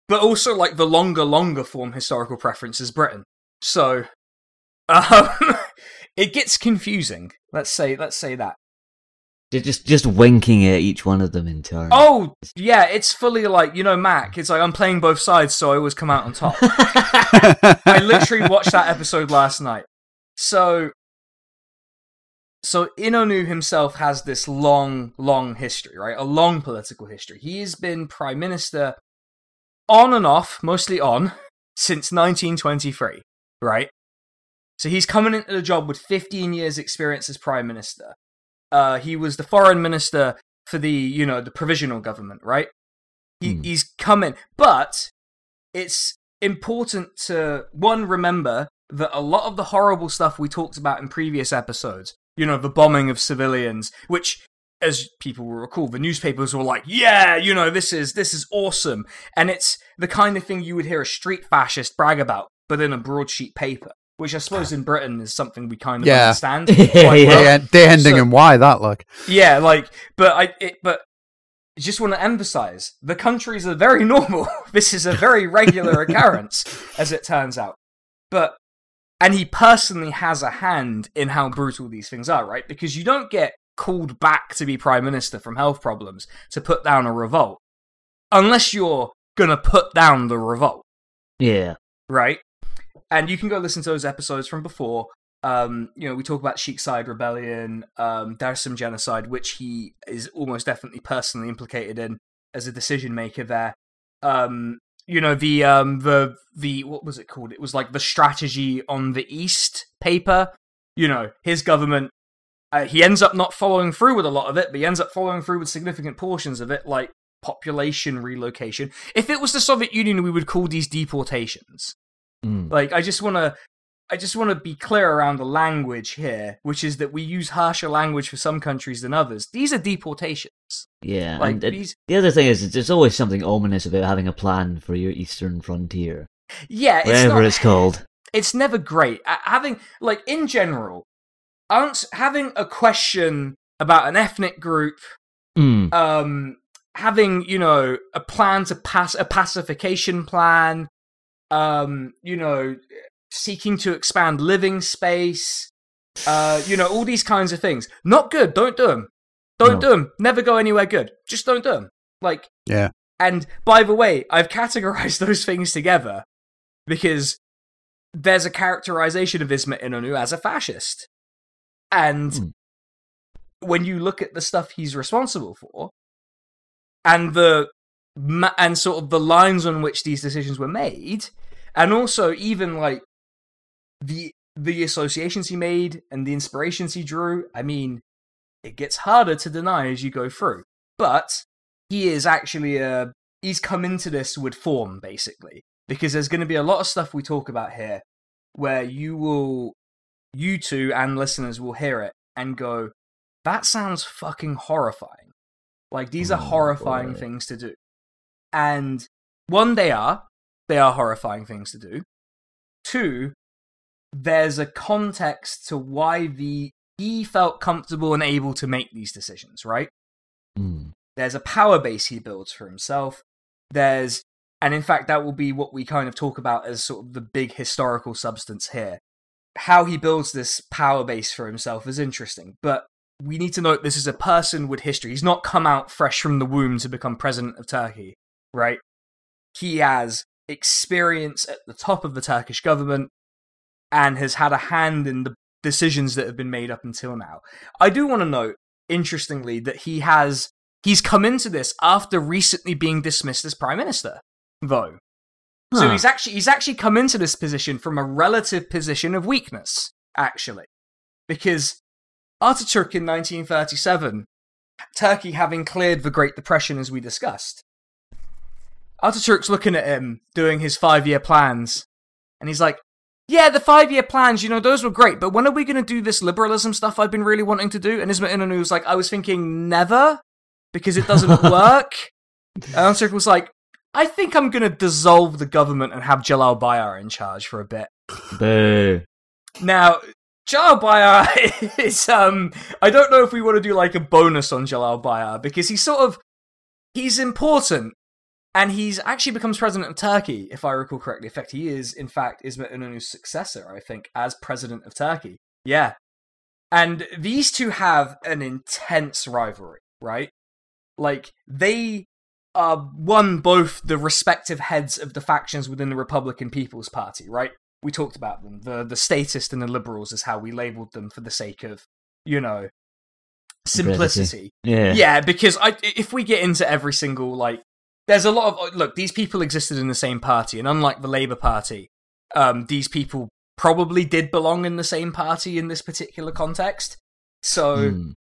S1: but also like the longer, longer form historical preference is Britain. So, um, it gets confusing. Let's say, let's say that.
S2: Ju- Just just winking at each one of them in turn.
S1: Oh, yeah, it's fully like you know, Mac. It's like I'm playing both sides, so I always come out on top. I literally watched that episode last night. So, so Inonu himself has this long, long history, right? A long political history. He's been prime minister on and off, mostly on, since 1923, right? So he's coming into the job with 15 years' experience as prime minister. Uh, he was the foreign minister for the, you know, the provisional government, right? He,
S2: Hmm.
S1: He's coming, but it's important to one remember that a lot of the horrible stuff we talked about in previous episodes, you know, the bombing of civilians, which as people will recall, the newspapers were like, "Yeah, you know, this is this is awesome," and it's the kind of thing you would hear a street fascist brag about, but in a broadsheet paper, which I suppose in Britain is something we kind of
S3: Yeah.
S1: understand.
S2: Yeah,
S1: quite
S2: yeah.
S1: well.
S3: Day, end- ending
S1: So-
S3: and why that like
S1: Yeah, like, but I, it, but I just want to emphasize the countries are very normal. this is a very regular occurrence, as it turns out. But, and he personally has a hand in how brutal these things are, right? Because you don't get called back to be prime minister from health problems to put down a revolt unless you're gonna put down the revolt
S2: yeah.
S1: right? And you can go listen to those episodes from before. Um, you know, we talk about Sheikh Said Rebellion, um, Dersim genocide, which he is almost definitely personally implicated in as a decision maker there. Um, you know, the um the the what was it called? It was like the strategy on the East paper. You know, his government uh, he ends up not following through with a lot of it, but he ends up following through with significant portions of it, like population relocation. If it was the Soviet Union, we would call these deportations.
S2: Mm.
S1: Like, I just want to, I just want to be clear around the language here, which is that we use harsher language for some countries than others. These are deportations.
S2: Yeah.
S1: Like
S2: and it-
S1: these,
S2: the other thing is, there's always something ominous about having a plan for your eastern frontier,
S1: yeah, it's
S2: whatever
S1: not,
S2: it's called.
S1: it's never great. Having like in general, ans- having a question about an ethnic group
S2: Mm.
S1: um having you know a plan to pass a pacification plan um you know seeking to expand living space uh you know all these kinds of things not good don't do them don't
S2: No.
S1: do them never go anywhere good just don't do them like
S3: Yeah.
S1: and by the way i've categorized those things together because there's a characterization of ismet inonu as a fascist and
S2: Hmm.
S1: when you look at the stuff he's responsible for and the ma- and sort of the lines on which these decisions were made and also even like the the associations he made and the inspirations he drew i mean it gets harder to deny as you go through but he is actually a he's come into this with form basically because there's going to be a lot of stuff we talk about here where you will you two and listeners will hear it and go that sounds fucking horrifying like these are
S2: Oh,
S1: horrifying
S2: boy.
S1: things to do and one they are they are horrifying things to do two there's a context to why the he felt comfortable and able to make these decisions right
S2: Mm.
S1: there's a power base he builds for himself. There's, and in fact, that will be what we kind of talk about as sort of the big historical substance here. How he builds this power base for himself is interesting, but we need to note this is a person with history. He's not come out fresh from the womb to become president of Turkey, right? He has experience at the top of the Turkish government and has had a hand in the decisions that have been made up until now. I do want to note interestingly that he has he's come into this after recently being dismissed as prime minister though so he's actually he's actually come into this position from a relative position of weakness actually because Ataturk in 1937 Turkey having cleared the Great Depression as we discussed Ataturk's looking at him doing his 5 year plans and he's like yeah, the five year plans, you know, those were great, but when are we going to do this liberalism stuff I've been really wanting to do? And Ismet Inonu was like, I was thinking never, because it doesn't work. and Ataturk was like, I think I'm going to dissolve the government and have Jalal Bayar in charge for a bit.
S2: Boo.
S1: Now, Jalal Bayar is, um, I don't know if we want to do like a bonus on Jalal Bayar, because he's sort of, he's important, and he's actually becomes president of Turkey, if I recall correctly. In fact, he is, in fact, Ismet Inonu's successor, I think, as president of Turkey. Yeah. And these two have an intense rivalry, right? Like, they are one, both the respective heads of the factions within the Republican People's Party, right? We talked about them. The the statists and the liberals is how we labeled them for the sake of, you know, simplicity
S2: Yeah.
S1: yeah because i if we get into every single like there's a lot of look these people existed in the same party and unlike the labor party um these people probably did belong in the same party in this particular context so
S2: Mm.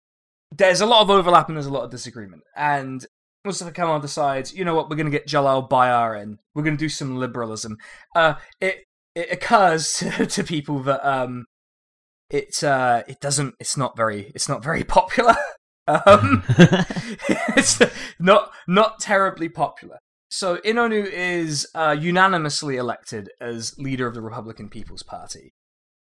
S1: there's a lot of overlap and there's a lot of disagreement and Mustafa Kemal decides, you know what, we're going to get Jalal Bayar in. We're going to do some liberalism. Uh, it it occurs to, to people that um, it uh, it doesn't. It's not very. It's not very popular. um, it's not not terribly popular. So Inonu is uh, unanimously elected as leader of the Republican People's Party,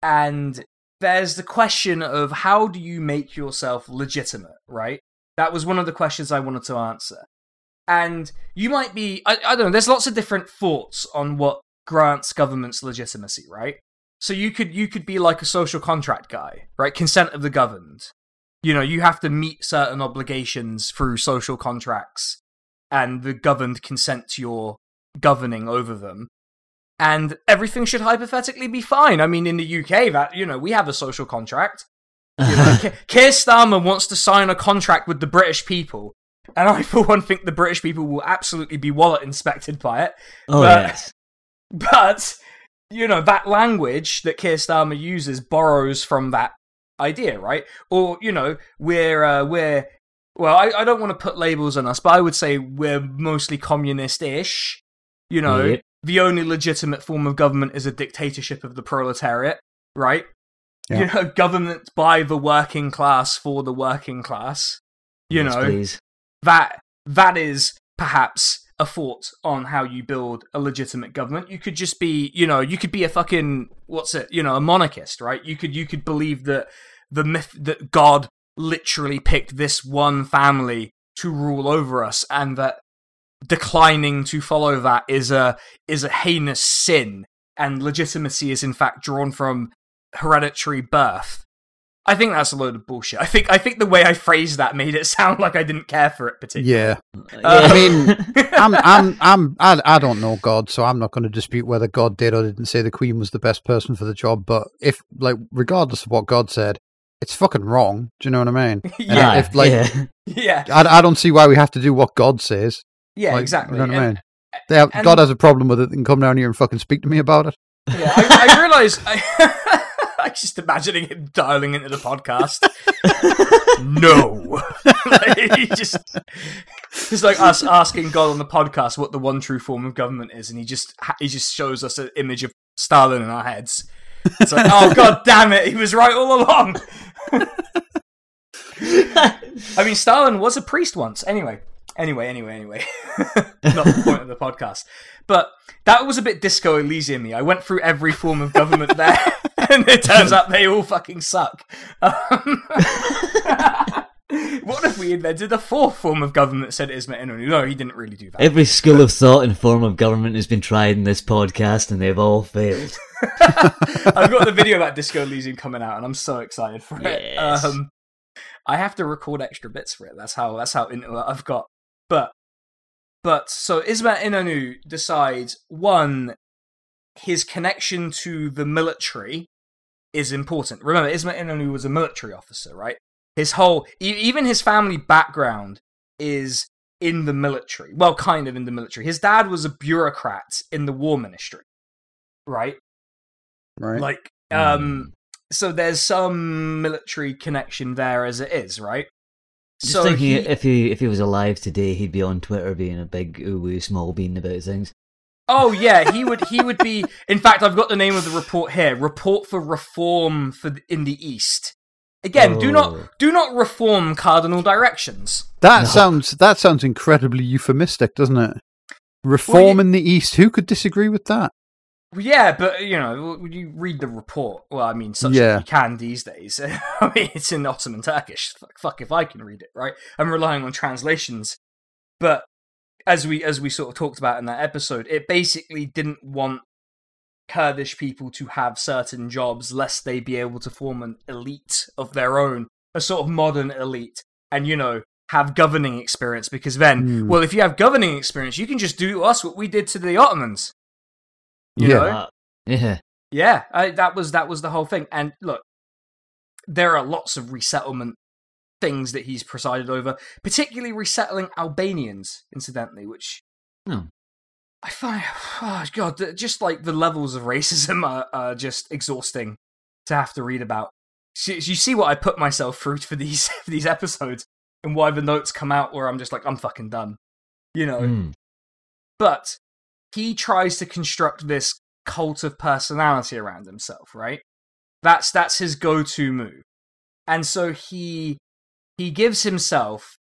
S1: and there's the question of how do you make yourself legitimate, right? That was one of the questions I wanted to answer. And you might be, I, I don't know, there's lots of different thoughts on what grants government's legitimacy, right? So you could you could be like a social contract guy, right? Consent of the governed. You know, you have to meet certain obligations through social contracts, and the governed consent to your governing over them. And everything should hypothetically be fine. I mean, in the UK, that you know, we have a social contract. You know, Keir Starmer wants to sign a contract with the British people, and I, for one, think the British people will absolutely be wallet inspected by it.
S2: oh
S1: but-
S2: yes.
S1: But you know that language that Keir Starmer uses borrows from that idea, right? Or you know we're uh, we're well, I, I don't want to put labels on us, but I would say we're mostly communist-ish. You know,
S2: Yep.
S1: the only legitimate form of government is a dictatorship of the proletariat, right? You know, government by the working class for the working class. You
S2: Yes,
S1: know,
S2: please.
S1: that that is perhaps a thought on how you build a legitimate government. You could just be, you know, you could be a fucking what's it, you know, a monarchist, right? You could you could believe that the myth that God literally picked this one family to rule over us and that declining to follow that is a is a heinous sin and legitimacy is in fact drawn from hereditary birth. I think that's a load of bullshit. I think I think the way I phrased that made it sound like I didn't care for it particularly.
S3: Yeah,
S1: Uh,
S3: I mean, I'm, I'm, I'm, I, I don't know God, so I'm not going to dispute whether God did or didn't say the Queen was the best person for the job. But if, like, regardless of what God said, it's fucking wrong. Do you know what I mean?
S1: yeah,
S3: if, like-
S2: yeah.
S1: yeah,
S3: I, I don't see why we have to do what God says.
S1: yeah,
S3: Like,
S1: exactly.
S3: You know what I mean? They have,
S1: and-
S3: God has a problem with it. They can come down here and fucking speak to me about it.
S1: Yeah, I, I realize. I, I'm just imagining him dialing into the podcast. no, like, he just it's like us asking God on the podcast what the one true form of government is, and he just he just shows us an image of Stalin in our heads. It's like, oh god damn it, he was right all along. I mean, Stalin was a priest once. Anyway, anyway, anyway, anyway. Not the point of the podcast. But that was a bit Disco Elysium me. I went through every form of government there, and it turns out they all fucking suck. Um, what if we invented a fourth form of government said Ismet Inonu? No, he didn't really do that.
S2: Every school of thought and form of government has been tried in this podcast, and they've all failed.
S1: I've got the video about Disco Elysium coming out, and I'm so excited for it.
S2: Yes.
S1: Um, I have to record extra bits for it. That's how that's how into it I've got. But but so Ismet Inonu decides one, his connection to the military is important. Remember, Ismet Inonu was a military officer, right? His whole e- even his family background is in the military. Well, kind of in the military. His dad was a bureaucrat in the war ministry, right?
S3: Right?
S1: Like, um, so there's some military connection there as it is, right?
S2: Just
S1: so
S2: thinking
S1: he-
S2: if he if he was alive today, he'd be on Twitter being a big ooh woo small bean about things.
S1: Oh yeah, he would he would be. In fact, I've got the name of the report here: Report for Reform for the, in the East. Again, do
S2: Oh.
S1: not do not reform cardinal directions.
S3: that
S2: No.
S3: sounds that sounds incredibly euphemistic, doesn't it? Reform
S1: Well, you-
S3: in the East. Who could disagree with that?
S1: Yeah, but you know, when you read the report. Well, I mean, such
S3: Yeah.
S1: as you can these days. I mean, it's in Ottoman Turkish. Fuck, fuck if I can read it, right? I'm relying on translations. But as we as we sort of talked about in that episode, it basically didn't want Kurdish people to have certain jobs lest they be able to form an elite of their own, a sort of modern elite, and you know have governing experience. Because then,
S3: Hmm.
S1: well, if you have governing experience, you can just do to us what we did to the Ottomans. You
S3: Yeah.
S1: know?
S2: Uh, yeah.
S1: Yeah, I, that was that was the whole thing. And look, there are lots of resettlement things that he's presided over, particularly resettling Albanians, incidentally, which
S2: Oh.
S1: I find, oh god, just like the levels of racism are, are just exhausting to have to read about. So, you see what I put myself through for these for these episodes, and why the notes come out where I'm just like, I'm fucking done, you know
S2: Mm.
S1: but he tries to construct this cult of personality around himself right that's that's his go-to move and so he he gives himself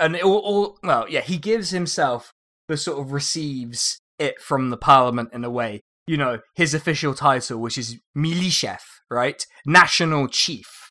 S1: and all, all well yeah he gives himself the sort of receives it from the parliament in a way. You know his official title which is Milli Şef right? National chief.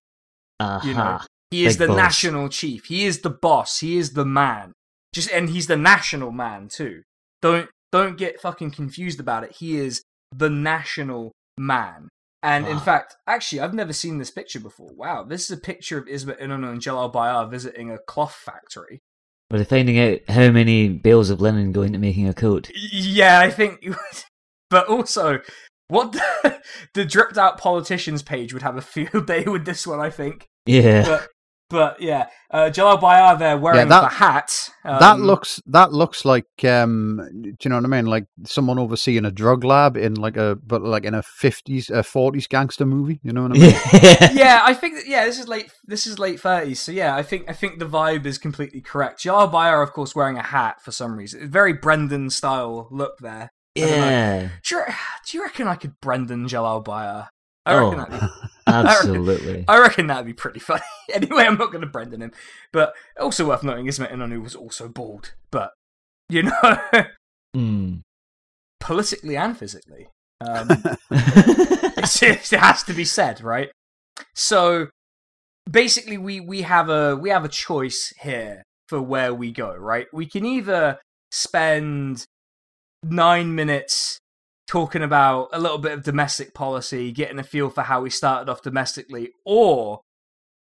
S2: Aha.
S1: you know uh-huh. he is
S2: Big
S1: the
S2: boss.
S1: national chief. He is the boss. He is the man. Just and he's the national man too. Don't don't get fucking confused about it. He is the national man and in fact actually i've never seen this picture before. Wow this is a picture of ismet inonu and jalal bayar visiting a cloth factory.
S2: Were they finding out how many bales of linen go into making a coat?
S1: yeah i think but also what the, the dripped out politicians page would have a field day with this one i think.
S2: Yeah.
S1: but but yeah, uh, Jalal Bayar there wearing
S3: that-
S1: the hat. Um,
S3: that looks that looks like um do you know what I mean? Like someone overseeing a drug lab in like a but like in a fifties uh forties gangster movie, you know what I mean?
S2: yeah.
S1: yeah, I think that, yeah, this is late. This is late thirties. So yeah, I think I think the vibe is completely correct. Jalal Bayar, of course, wearing a hat for some reason. Very Brendan style look there. don't.
S2: Yeah.
S1: Do you, do you reckon I could Brendan Jalal Bayar? I
S2: Oh.
S1: reckon
S2: Absolutely.
S1: I reckon that'd be pretty funny. anyway, I'm not going to Brendan him, but also worth noting, Ismet Inonu was also bald, but you know,
S2: Mm.
S1: politically and physically. Um, it has to be said, right? So basically, we we have a we have a choice here for where we go, right? We can either spend nine minutes talking about a little bit of domestic policy, getting a feel for how we started off domestically, or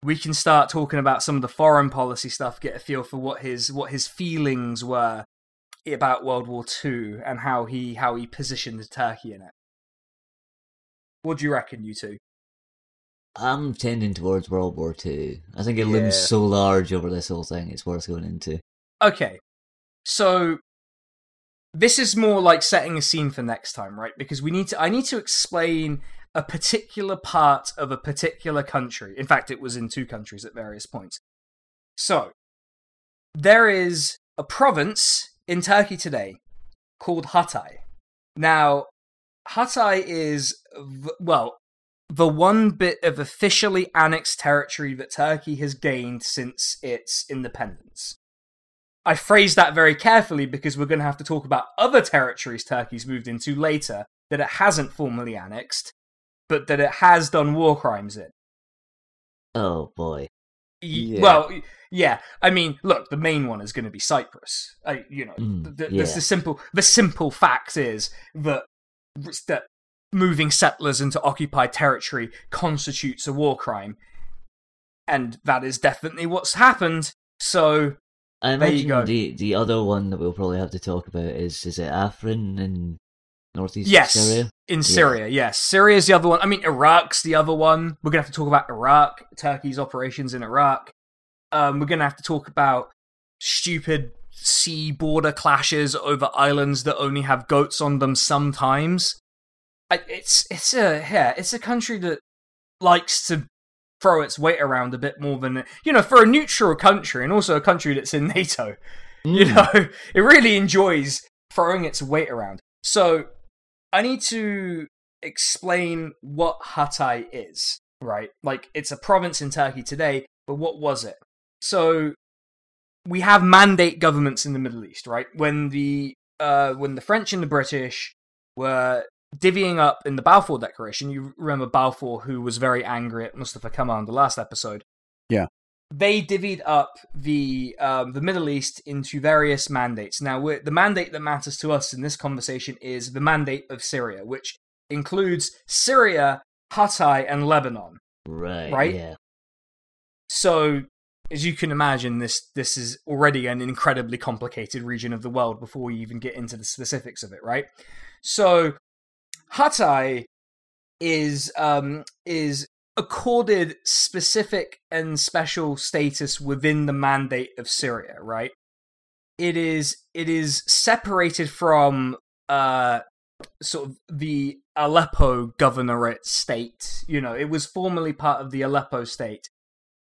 S1: we can start talking about some of the foreign policy stuff, get a feel for what his what his feelings were about World War Two and how he how he positioned Turkey in it. What do you reckon, you two?
S2: I'm tending towards World War Two. I think it
S1: Yeah.
S2: looms so large over this whole thing. It's worth going into.
S1: Okay, so this is more like setting a scene for next time, right? Because we need to. I need to explain a particular part of a particular country. In fact, it was in two countries at various points. So there is a province in Turkey today called Hatay. Now, Hatay is well the one bit of officially annexed territory that Turkey has gained since its independence. I phrase that very carefully because we're going to have to talk about other territories Turkey's moved into later that it hasn't formally annexed, but that it has done war crimes in.
S2: Oh boy.
S3: Yeah.
S1: Well, yeah. I mean, look, the main one is going to be Cyprus. I, you know,
S2: Mm,
S1: the, the,
S2: yeah.
S1: the simple the simple fact is that that moving settlers into occupied territory constitutes a war crime, and that is definitely what's happened. So
S2: I imagine
S1: go.
S2: the the other one that we'll probably have to talk about is is it Afrin in northeast
S1: Yes.
S2: Syria?
S1: in
S2: Yeah.
S1: Syria, yes, Syria's the other one. I mean, Iraq's the other one. We're gonna have to talk about Iraq, Turkey's operations in Iraq. Um, we're gonna have to talk about stupid sea border clashes over islands that only have goats on them sometimes. I, it's it's a yeah, it's a country that likes to throw its weight around a bit more than you know for a neutral country and also a country that's in NATO. You
S2: Mm.
S1: know, it really enjoys throwing its weight around. So I need to explain what Hatay is, right? Like it's a province in Turkey today, but what was it? So we have mandate governments in the Middle East, right? When the uh, when the French and the British were divvying up in the Balfour Declaration, you remember Balfour, who was very angry at Mustafa Kemal in the last episode.
S3: Yeah.
S1: They divvied up the um, the Middle East into various mandates. Now, we're, the mandate that matters to us in this conversation is the mandate of Syria, which includes Syria, Hatay, and Lebanon.
S2: Right.
S1: Right?
S2: Yeah.
S1: So, as you can imagine, this this is already an incredibly complicated region of the world before we even get into the specifics of it, right? So, Hatay is um is accorded specific and special status within the mandate of Syria, right? It is it is separated from uh sort of the Aleppo governorate state. You know, it was formerly part of the Aleppo state,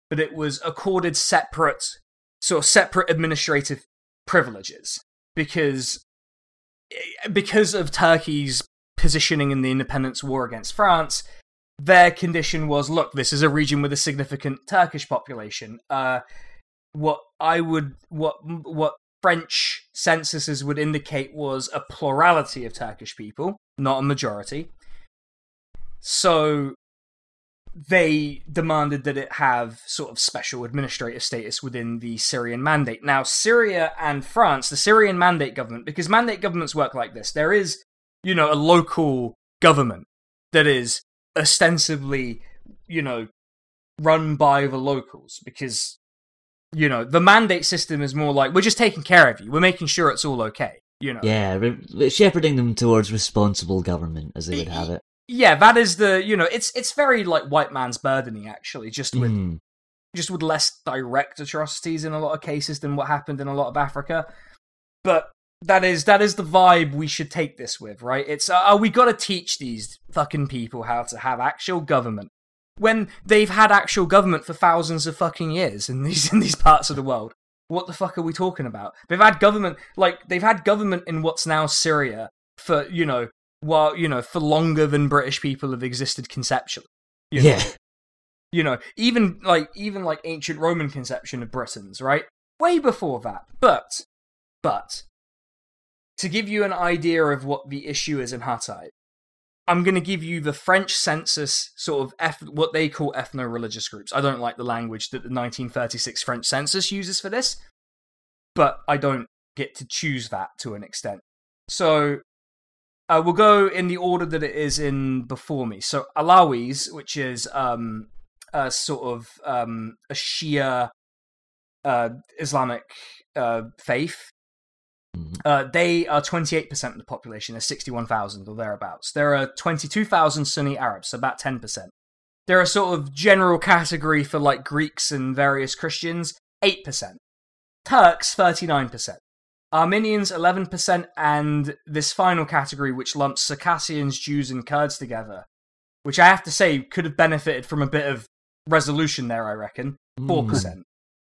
S1: but it was accorded separate sort of separate administrative privileges because because of Turkey's positioning in the independence war against France, their condition was look, this is a region with a significant Turkish population. Uh, what I would, what, what French censuses would indicate was a plurality of Turkish people, not a majority. So they demanded that it have sort of special administrative status within the Syrian mandate. Now, Syria and France, the Syrian mandate government, because mandate governments work like this, there is, you know, a local government that is ostensibly, you know, run by the locals because, you know, the mandate system is more like we're just taking care of you, we're making sure it's all okay, you know.
S2: Yeah, re- shepherding them towards responsible government, as they would have it.
S1: Yeah, that is the you know it's it's very like white man's burdening actually, just with
S2: Mm.
S1: just with less direct atrocities in a lot of cases than what happened in a lot of Africa. But that is that is the vibe we should take this with, right? It's uh, oh, we got to teach these fucking people how to have actual government when they've had actual government for thousands of fucking years in these in these parts of the world. What the fuck are we talking about? They've had government like they've had government in what's now Syria for you know while you know for longer than British people have existed conceptually. you know?
S2: Yeah.
S1: you know even like even like ancient roman conception of britons right way before that but but to give you an idea of what the issue is in Hatay, i'm going to give you the french census sort of eth- what they call ethno-religious groups i don't like the language that the 1936 french census uses for this but i don't get to choose that to an extent so uh, we'll go in the order that it is in before me. So Alawis, which is um, a sort of um, a Shia uh, Islamic uh, faith. Uh, they are 28% of the population. There's 61,000 or thereabouts. There are 22,000 Sunni Arabs, so about 10%. They're a sort of general category for like Greeks and various Christians, 8%. Turks, 39%. Armenians, 11%, and this final category, which lumps Circassians, Jews, and Kurds together, which I have to say could have benefited from a bit of resolution there, I reckon, 4%.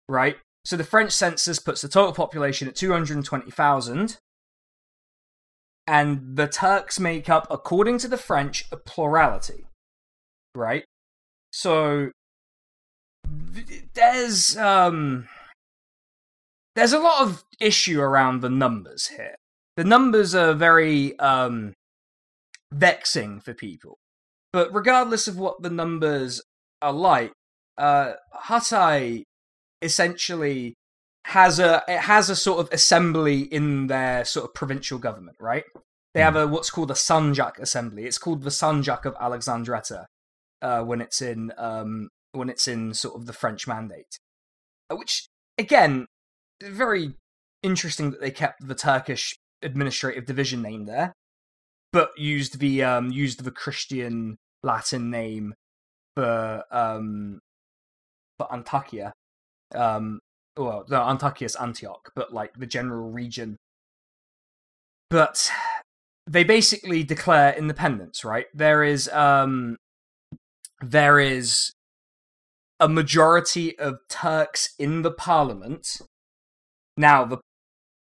S1: Right? So the French census puts the total population at 220,000. And the Turks make up, according to the French, a plurality. Right? So there's um there's a lot of issue around the numbers here. The numbers are very um vexing for people. But regardless of what the numbers are like, uh Hatay essentially has a it has a sort of assembly in their sort of provincial government, right? They have a what's called a Sanjak assembly. It's called the Sanjak of Alexandretta uh, when it's in um, when it's in sort of the French mandate, Uh, which again very interesting that they kept the Turkish administrative division name there, but used the um, used the Christian Latin name for um, for Antakya. Um, well, no, is Antioch, but like the general region. But they basically declare independence, right? There is um there is a majority of Turks in the parliament. Now the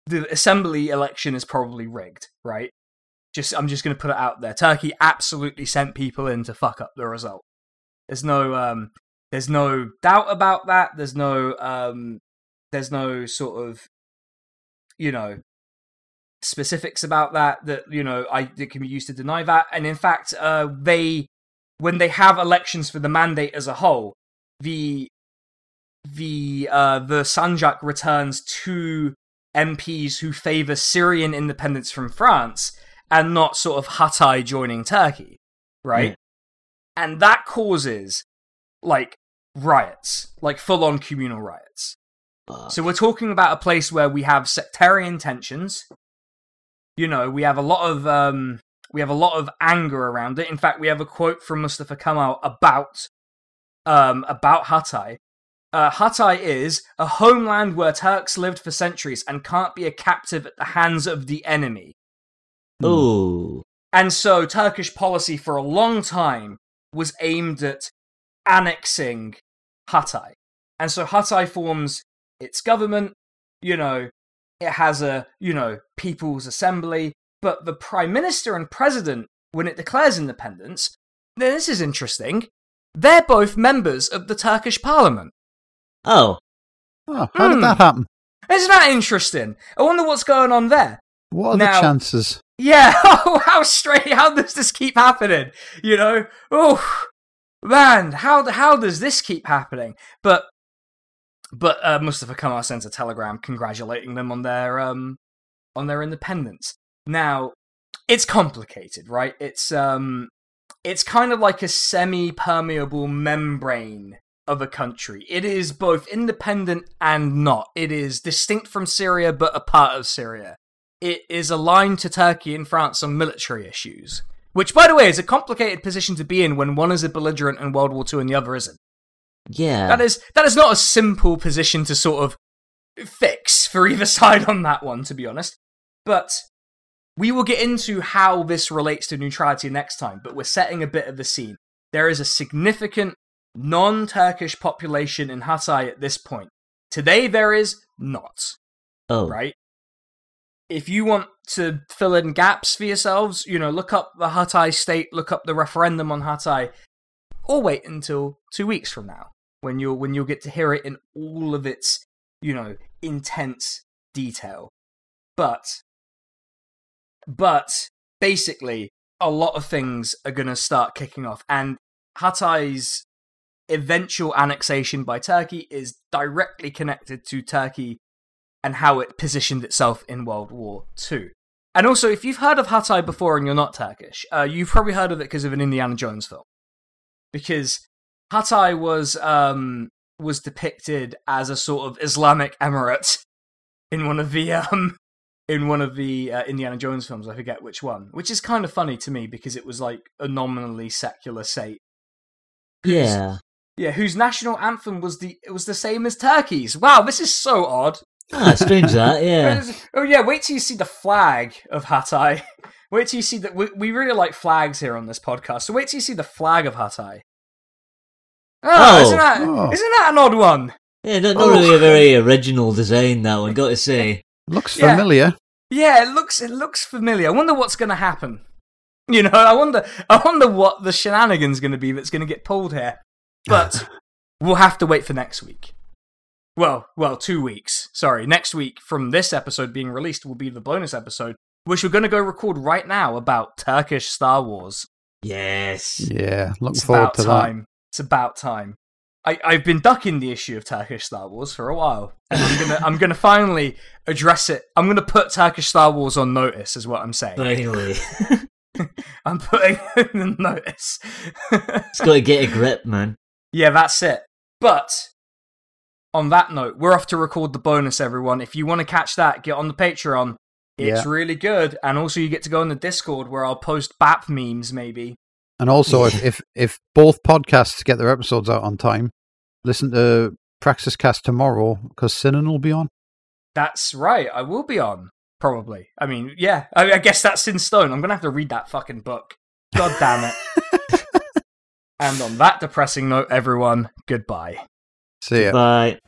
S1: the assembly election is probably rigged, right? Just I'm just going to put it out there. Turkey absolutely sent people in to fuck up the result. There's no um there's no doubt about that. There's no um there's no sort of you know specifics about that that you know I that can be used to deny that. And in fact, uh, they when they have elections for the mandate as a whole, the the uh, the Sanjak returns two MPs who favour Syrian independence from France and not sort of Hatay joining Turkey, right?
S2: Yeah.
S1: And that causes like riots, like full on communal riots.
S2: Fuck.
S1: So we're talking about a place where we have sectarian tensions. You know, we have a lot of um, we have a lot of anger around it. In fact, we have a quote from Mustafa Kemal about um, about Hatay. Uh, Hatay is a homeland where Turks lived for centuries and can't be a captive at the hands of the enemy.
S2: oh,
S1: And so Turkish policy for a long time was aimed at annexing Hatay. And so Hatay forms its government, you know, it has a, you know, people's assembly, but the prime minister and president, when it declares independence, then this is interesting. They're both members of the Turkish parliament.
S2: oh,
S3: Oh, how
S1: Hmm.
S3: did that happen?
S1: Isn't that interesting? I wonder what's going on there.
S3: What are
S1: Now-
S3: the chances?
S1: Yeah, oh, how straight, how does this keep happening? You know, oh man, how how does this keep happening? But but uh, Mustafa Kemal sends a telegram congratulating them on their um on their independence. Now, it's complicated, right? It's um it's kind of like a semi-permeable membrane of a country. It is both independent and not. It is distinct from Syria but a part of Syria it is aligned to Turkey and France on military issues. Which, by the way, is a complicated position to be in when one is a belligerent in World War II and the other isn't.
S2: yeah.
S1: That is that is not a simple position to sort of fix for either side on that one, to be honest. But we will get into how this relates to neutrality next time, but we're setting a bit of the scene. There is a significant non Turkish population in Hatay at this point. Today there is not
S2: oh,
S1: right? If you want to fill in gaps for yourselves, you know, look up the Hatay state, look up the referendum on Hatay, or wait until two weeks from now when you'll when you'll get to hear it in all of its, you know, intense detail. But but basically a lot of things are going to start kicking off and Hatay's eventual annexation by Turkey is directly connected to Turkey and how it positioned itself in World War II. And also, if you've heard of Hatay before and you're not Turkish, uh, you've probably heard of it because of an Indiana Jones film. Because Hatay was um, was depicted as a sort of Islamic emirate in one of the um, in one of the uh, Indiana Jones films. I forget which one, which is kind of funny to me because it was like a nominally secular state
S2: Yeah.
S1: Yeah, whose national anthem was the it was the same as Turkey's. Wow, this is so odd.
S2: Ah, strange that, yeah.
S1: Oh yeah, wait till you see the flag of Hatay. Wait till you see that we, we really like flags here on this podcast. So wait till you see the flag of Hatay. Oh,
S2: Oh.
S1: isn't that
S3: Oh.
S1: not that an odd one?
S2: Yeah, not, not
S1: Oh.
S2: really a very original design, that one, got to say.
S3: Looks
S1: Yeah.
S3: familiar.
S1: Yeah, it looks it looks familiar. I wonder what's going to happen. You know, I wonder I wonder what the shenanigans going to be that's going to get pulled here. But we'll have to wait for next week. Well, well, two weeks. Sorry, next week from this episode being released will be the bonus episode, which we're going to go record right now about Turkish Star Wars.
S2: Yes.
S3: Yeah, looking
S1: It's
S3: forward
S1: about
S3: to
S1: time. It's about time. I, I've been ducking the issue of Turkish Star Wars for a while, and I'm gonna I'm gonna finally address it. I'm gonna put Turkish Star Wars on notice, is what I'm saying.
S2: Finally.
S1: I'm putting it on notice.
S2: it's got to get a grip, man.
S1: yeah, that's it. But on that note, we're off to record the bonus, everyone. If you want to catch that, get on the Patreon. It's
S3: Yeah.
S1: really good, and also you get to go on the Discord where I'll post BAP memes, maybe.
S3: And also, if, if if both podcasts get their episodes out on time, listen to Praxis Cast tomorrow because Sinan will be on.
S1: That's right. I will be on. Probably. I mean, yeah. I, I guess that's in stone. I'm gonna have to read that fucking book. God damn it. and on that depressing note, everyone, goodbye.
S3: See ya.
S2: Bye.